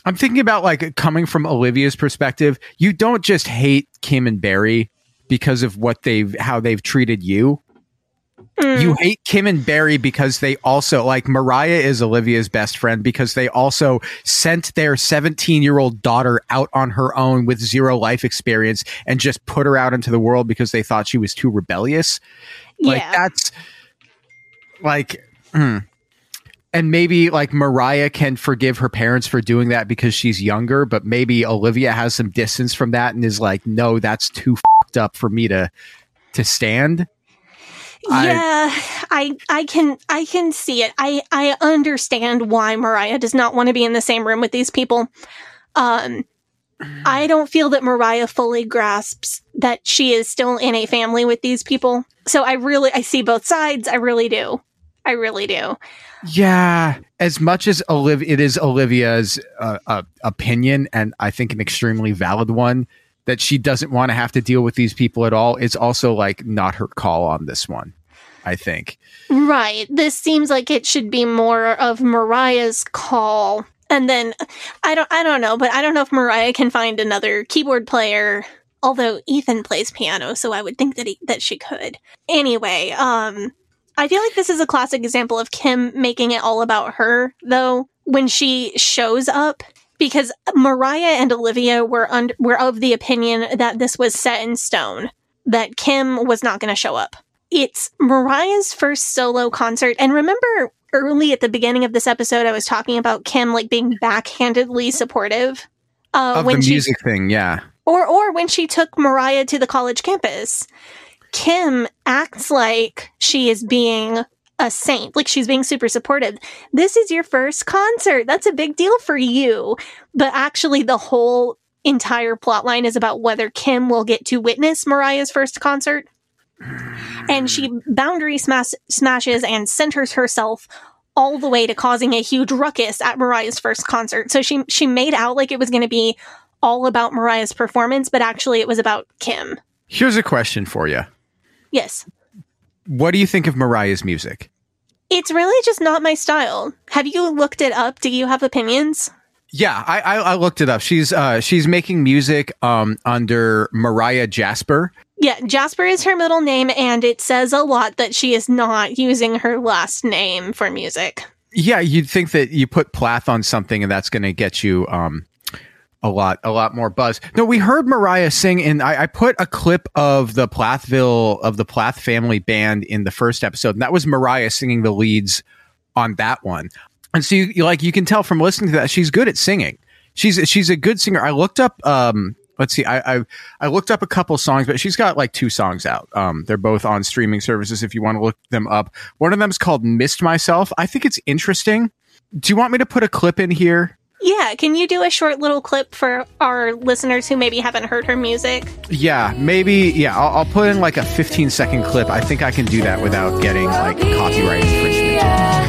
I'm thinking about like coming from Olivia's perspective. You don't just hate Kim and Barry because of what they've how they've treated you. You hate Kim and Barry because they also like Moriah is Olivia's best friend because they also sent their 17 year old daughter out on her own with zero life experience and just put her out into the world because they thought she was too rebellious. Like Yeah. that's like, hmm. and maybe like Moriah can forgive her parents for doing that because she's younger, but maybe Olivia has some distance from that and is like, no, that's too fucked up for me to to stand. Yeah, I I can I can see it. I I understand why Moriah does not want to be in the same room with these people. Um I don't feel that Moriah fully grasps that she is still in a family with these people. So I really I see both sides. I really do. I really do. Yeah, as much as Olivia, it is Olivia's uh, uh, opinion, and I think an extremely valid one that she doesn't want to have to deal with these people at all. It's also like not her call on this one. I think. Right. This seems like it should be more of Moriah's call. And then I don't I don't know, but I don't know if Moriah can find another keyboard player. Although Ethan plays piano, so I would think that he, that she could. Anyway, um I feel like this is a classic example of Kim making it all about her though when she shows up because Moriah and Olivia were were of the opinion that this was set in stone that Kim was not going to show up it's Moriah's first solo concert. And remember early at the beginning of this episode, I was talking about Kim like being backhandedly supportive. Uh, of when the she, music thing, yeah. or or when she took Moriah to the college campus, Kim acts like she is being a saint, like she's being super supportive. This is your first concert. That's a big deal for you. But actually, the whole entire plot line is about whether Kim will get to witness Moriah's first concert and she boundary smash- smashes and centers herself all the way to causing a huge ruckus at Moriah's first concert. So she she made out like it was going to be all about Moriah's performance, but actually it was about Kim. Here's a question for you. Yes. What do you think of Moriah's music? It's really just not my style. Have you looked it up? Do you have opinions? Yeah, I, I, I looked it up. She's uh she's making music um under Moriah Jasper. Yeah, Jasper is her middle name, and it says a lot that she is not using her last name for music. Yeah, you'd think that you put Plath on something and that's going to get you um a lot a lot more buzz. No, we heard Moriah sing, and I, I put a clip of the Plathville of the Plath family band in the first episode, and that was Moriah singing the leads on that one. And so, you, like you can tell from listening to that, she's good at singing. She's she's a good singer. I looked up. um Let's see. I, I I looked up a couple songs, but she's got like two songs out. Um, they're both on streaming services. If you want to look them up, one of them is called "Missed Myself." I think it's interesting. Do you want me to put a clip in here? Yeah, can you do a short little clip for our listeners who maybe haven't heard her music? Yeah, maybe. Yeah, I'll, I'll put in like a 15 second clip. I think I can do that without getting like copyright infringement.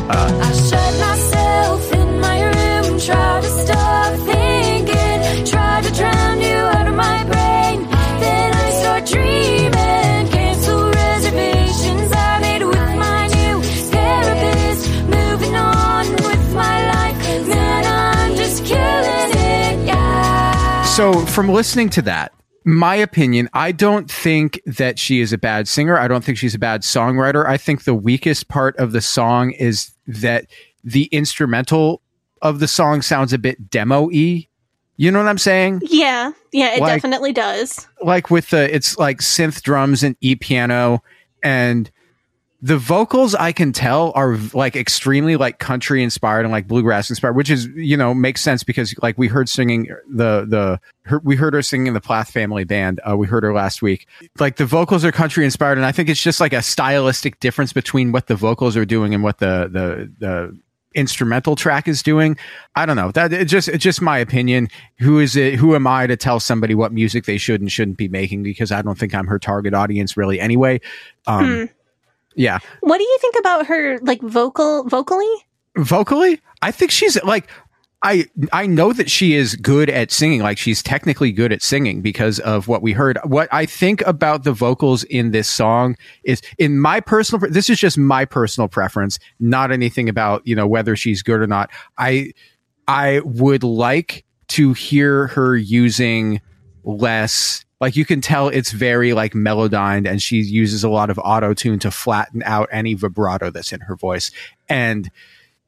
Uh, I shut myself in my room, try to stop thinking, try to drown you out of my brain. Then I start dreaming, from listening to that, my opinion, I don't think that she is a bad singer. I don't think she's a bad songwriter. I think the weakest part of the song is that the instrumental of the song sounds a bit demo y. You know what I'm saying? Yeah, yeah, it Like- definitely does. Like with the it's like synth drums and e piano and the vocals I can tell are like extremely like country inspired and like bluegrass inspired, which is you know makes sense because like we heard singing the the her, we heard her singing in the Plath family band. Uh, we heard her last week. Like the vocals are country inspired, and I think it's just like a stylistic difference between what the vocals are doing and what the the the instrumental track is doing. I don't know. That it just it's just my opinion. Who is it? Who am I to tell somebody what music they should and shouldn't be making? Because I don't think I'm her target audience really. Anyway, um, Hmm. Yeah. What do you think about her like vocal vocally? vocally i think she's like i i know that she is good at singing like she's technically good at singing because of what we heard what i think about the vocals in this song is in my personal this is just my personal preference not anything about you know whether she's good or not i i would like to hear her using less like you can tell it's very like melodined and she uses a lot of auto tune to flatten out any vibrato that's in her voice. And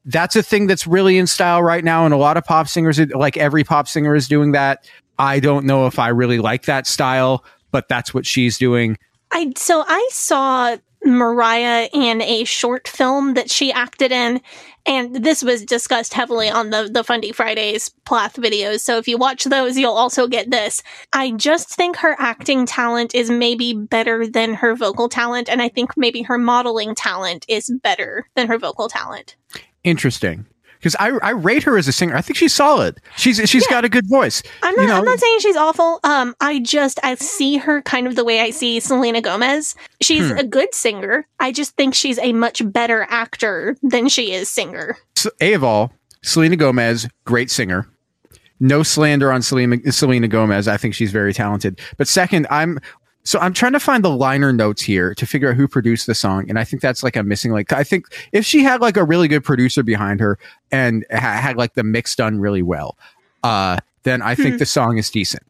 that's a thing that's really in style right now and a lot of pop singers like every pop singer is doing that. I don't know if i really like that style but that's what she's doing. I so I saw Moriah in a short film that she acted in, and this was discussed heavily on the the Fundie Fridays Plath videos. So if you watch those, you'll also get this. I just think her acting talent is maybe better than her vocal talent, and I think maybe her modeling talent is better than her vocal talent. interesting because I, I rate her as a singer i think she's solid she's she's got a good voice I'm not. You know- I'm not saying she's awful. Um, I just I see her kind of the way I see Selena Gomez. She's Hmm. a good singer. I just think she's a much better actor than she is singer. S- A of all, Selena Gomez, great singer. No slander on Selena, Selena Gomez. I think she's very talented. But second, I'm so I'm trying to find the liner notes here to figure out who produced the song, and I think that's like a missing. Like, I think if she had like a really good producer behind her and ha- had like the mix done really well, uh, then I think Hmm. the song is decent.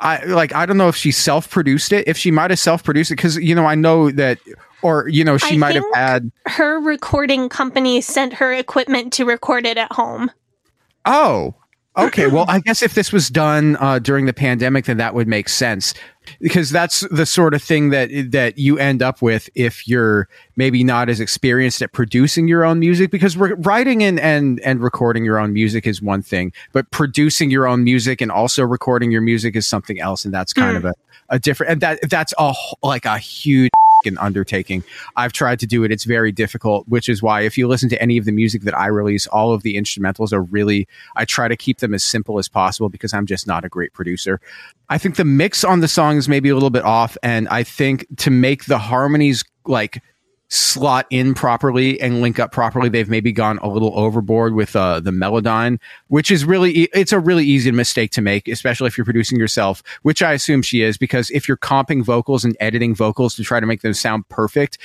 I like. I don't know if she self produced it. If she might have self produced it, because you know I know that, or you know she I might have had. Her recording company sent her equipment to record it at home. Oh, okay. Well, I guess if this was done uh, during the pandemic, then that would make sense because that's the sort of thing that that you end up with if you're maybe not as experienced at producing your own music. Because writing and and and recording your own music is one thing, but producing your own music and also recording your music is something else, and that's kind of a a different and that that's a like a huge an undertaking. I've tried to do it. It's very difficult, which is why if you listen to any of the music that I release, all of the instrumentals are really, I try to keep them as simple as possible because I'm just not a great producer. I think the mix on the song is maybe a little bit off. And I think to make the harmonies like slot in properly and link up properly, they've maybe gone a little overboard with uh, the Melodyne, which is really, e- it's a really easy mistake to make, especially if you're producing yourself, which I assume she is, because if you're comping vocals and editing vocals to try to make them sound perfect,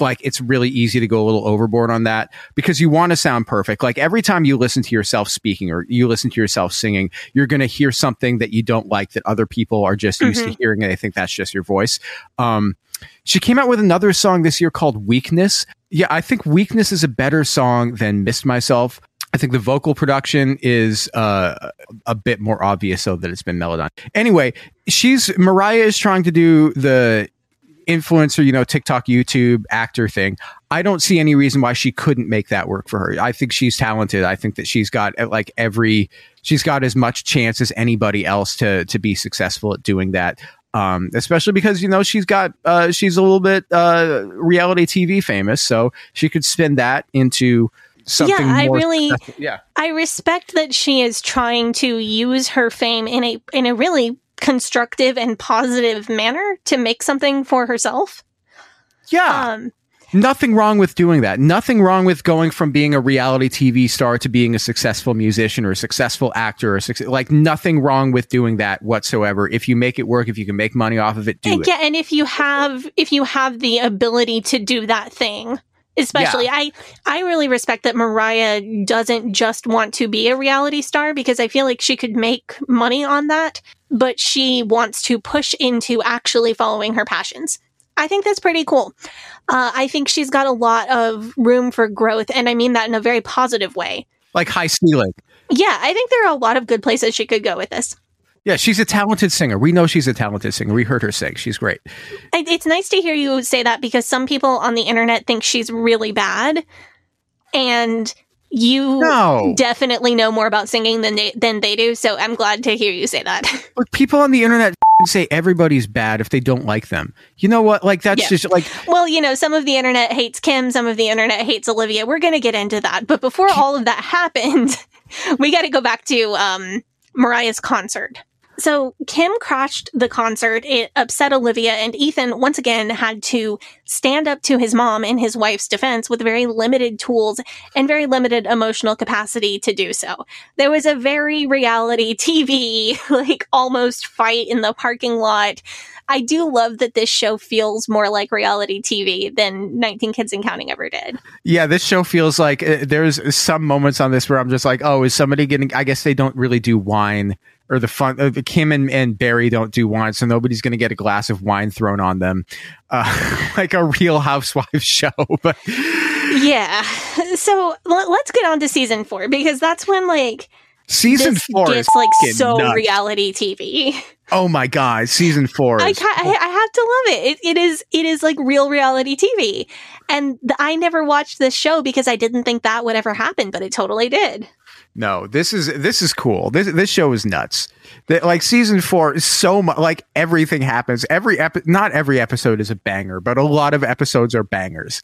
like it's really easy to go a little overboard on that because you want to sound perfect. Like every time you listen to yourself speaking or you listen to yourself singing, you're going to hear something that you don't like that other people are just used to Mhm. hearing and they think that's just your voice. Um, she came out with another song this year called Weakness. Yeah, I think Weakness is a better song than Missed Myself. I think the vocal production is uh, a bit more obvious so that it's been Melodyne. Anyway, she's Moriah is trying to do the influencer, you know, TikTok, YouTube actor thing. I don't see any reason why she couldn't make that work for her. I think she's talented. I think that she's got uh, like every she's got as much chance as anybody else to to be successful at doing that. Um, especially because you know she's got uh, she's a little bit uh, reality TV famous, so she could spin that into something. yeah, I really, yeah. I respect that she is trying to use her fame in a in a really constructive and positive manner to make something for herself. Yeah. Um, Nothing wrong with doing that. Nothing wrong with going from being a reality TV star to being a successful musician or a successful actor or success, like nothing wrong with doing that whatsoever. If you make it work, if you can make money off of it, do it. yeah, and if you have if you have the ability to do that thing, especially Yeah. I I really respect that Moriah doesn't just want to be a reality star because I feel like she could make money on that, but she wants to push into actually following her passions. I think that's pretty cool. Uh, I think she's got a lot of room for growth, and I mean that in a very positive way. like high ceiling. Yeah, I think there are a lot of good places she could go with this. Yeah, she's a talented singer. We know she's a talented singer. We heard her sing. She's great. It's nice to hear you say that because some people on the internet think she's really bad, and you No. definitely know more about singing than they, than they do. So I'm glad to hear you say that. Look, people on the internet say everybody's bad if they don't like them. You know what? Like that's Yeah. just like well, you know, some of the internet hates Kim, some of the internet hates Olivia. We're going to get into that, but before all of that happened, we got to go back to um, Moriah's concert. So Kim crashed the concert. It upset Olivia, and Ethan once again had to stand up to his mom in his wife's defense with very limited tools and very limited emotional capacity to do so. There was a very reality TV, like almost fight in the parking lot. I do love that this show feels more like reality TV than 19 Kids and Counting ever did. yeah, this show feels like uh, there's some moments on this where I'm just like, oh, is somebody getting? I guess they don't really do wine or the fun. Uh, Kim and, and Barry don't do wine, so nobody's going to get a glass of wine thrown on them, uh, like a Real Housewives show. But Yeah. So l- let's get on to season four because that's when like season four gets is like so nuts. reality TV. Oh my god, season four. I, I I have to love it. it. It is it is like real reality TV, and I never watched this show because I didn't think that would ever happen, but it totally did. No, this is this is cool. This this show is nuts. That like season four is so much like everything happens. Every epi- not every episode is a banger, but a lot of episodes are bangers.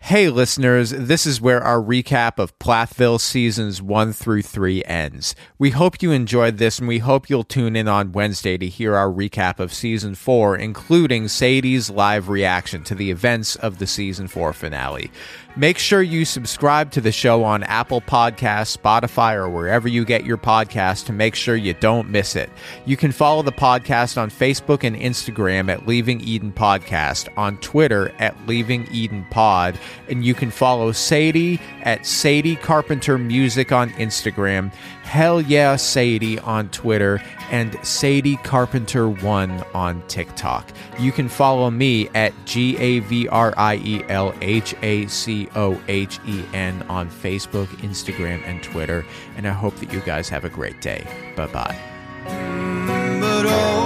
Hey, listeners, this is where our recap of Plathville seasons one through three ends. We hope you enjoyed this, and we hope you'll tune in on Wednesday to hear our recap of season four, including Sadie's live reaction to the events of the season four finale. Make sure you subscribe to the show on Apple Podcasts, Spotify, or wherever you get your podcasts to make sure you don't miss it. You can follow the podcast on Facebook and Instagram at Leaving Eden Podcast, on Twitter at Leaving Eden Pod, and you can follow Sadie at Sadie Carpenter Music on Instagram, Hell Yeah Sadie on Twitter, and Sadie Carpenter 1 on TikTok. You can follow me at G A V R I E L H A C O H E N on Facebook, Instagram, and Twitter. And I hope that you guys have a great day. Bye bye.